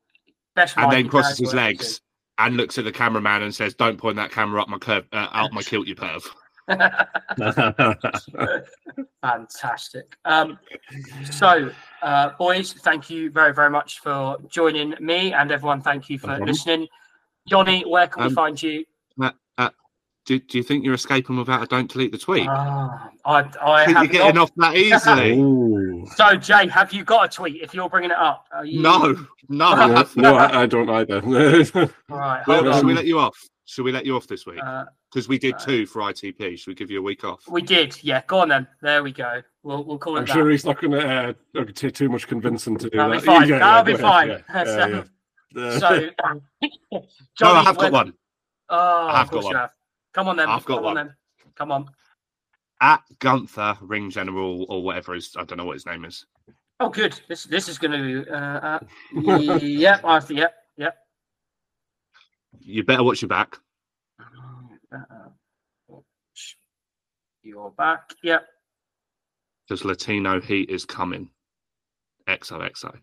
best. and mic then crosses his worked legs and looks at the cameraman and says, "Don't point that camera up my curve, uh, out my kilt, you perv." In. Fantastic. Um, so, uh, boys, thank you very, very much for joining me, and everyone, thank you for problem. listening. Johnny, where can we Um, find you? Do, do you think you're escaping without a don't delete the tweet? Ah, I, I Think have you're getting not- off that easily? So, Jay, have you got a tweet? If you're bringing it up, Are you... no, no. no, no, I, I don't either. All right, Well, hold should we let you off? Should we let you off this week? Uh, Because we did uh, two for ITP. Should we give you a week off? we did, yeah. Go on then. There we go. We'll we'll call it I'm that. sure he's not going to uh, take too much convincing to do That'll be fine. Yeah, That'll be go ahead, fine. yeah, yeah, yeah. So, no, Johnny, I have got one. Oh, I have of got one. have. Come on then. I've got Come one. on then. Come on. At Gunther Ring General or whatever his I don't know what his name is. Oh, good. This this is going to. Uh, uh, yep. I. Yep. Yep. You better watch your back. Uh, watch Your back. Yep. because Latino heat is coming. XOXO.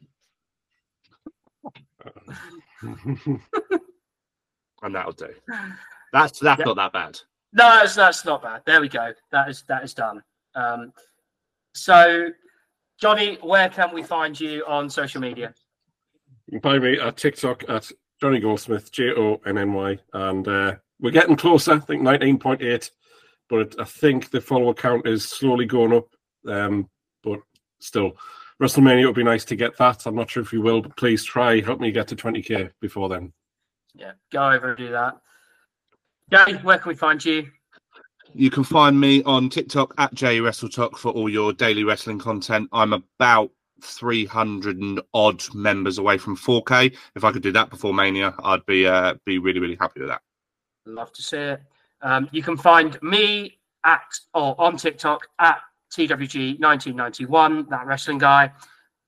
And that'll do. That's that's Yeah. not that bad. No, that's that's not bad. There we go. That is that is done. Um, so, Johnny, where can we find you on social media? You can find me at TikTok at Johnny Goldsmith, J O N N Y, and uh, we're getting closer. I think 19.8, but I think the follower count is slowly going up. Um, but still, WrestleMania would be nice to get that. I'm not sure if you will, but please try help me get to 20k before then. Yeah, go over and do that. Gary, where can we find you? You can find me on TikTok at JWrestleTalk for all your daily wrestling content. I'm about 300 and odd members away from 4K. If I could do that before Mania, I'd be uh, be really really happy with that. Love to see it. Um, you can find me at or on TikTok at TWG1991, that wrestling guy.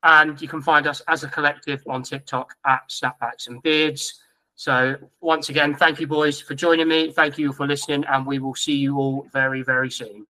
And you can find us as a collective on TikTok at Snapbacks and Beards. So, once again, thank you, boys, for joining me. Thank you for listening, and we will see you all very, very soon.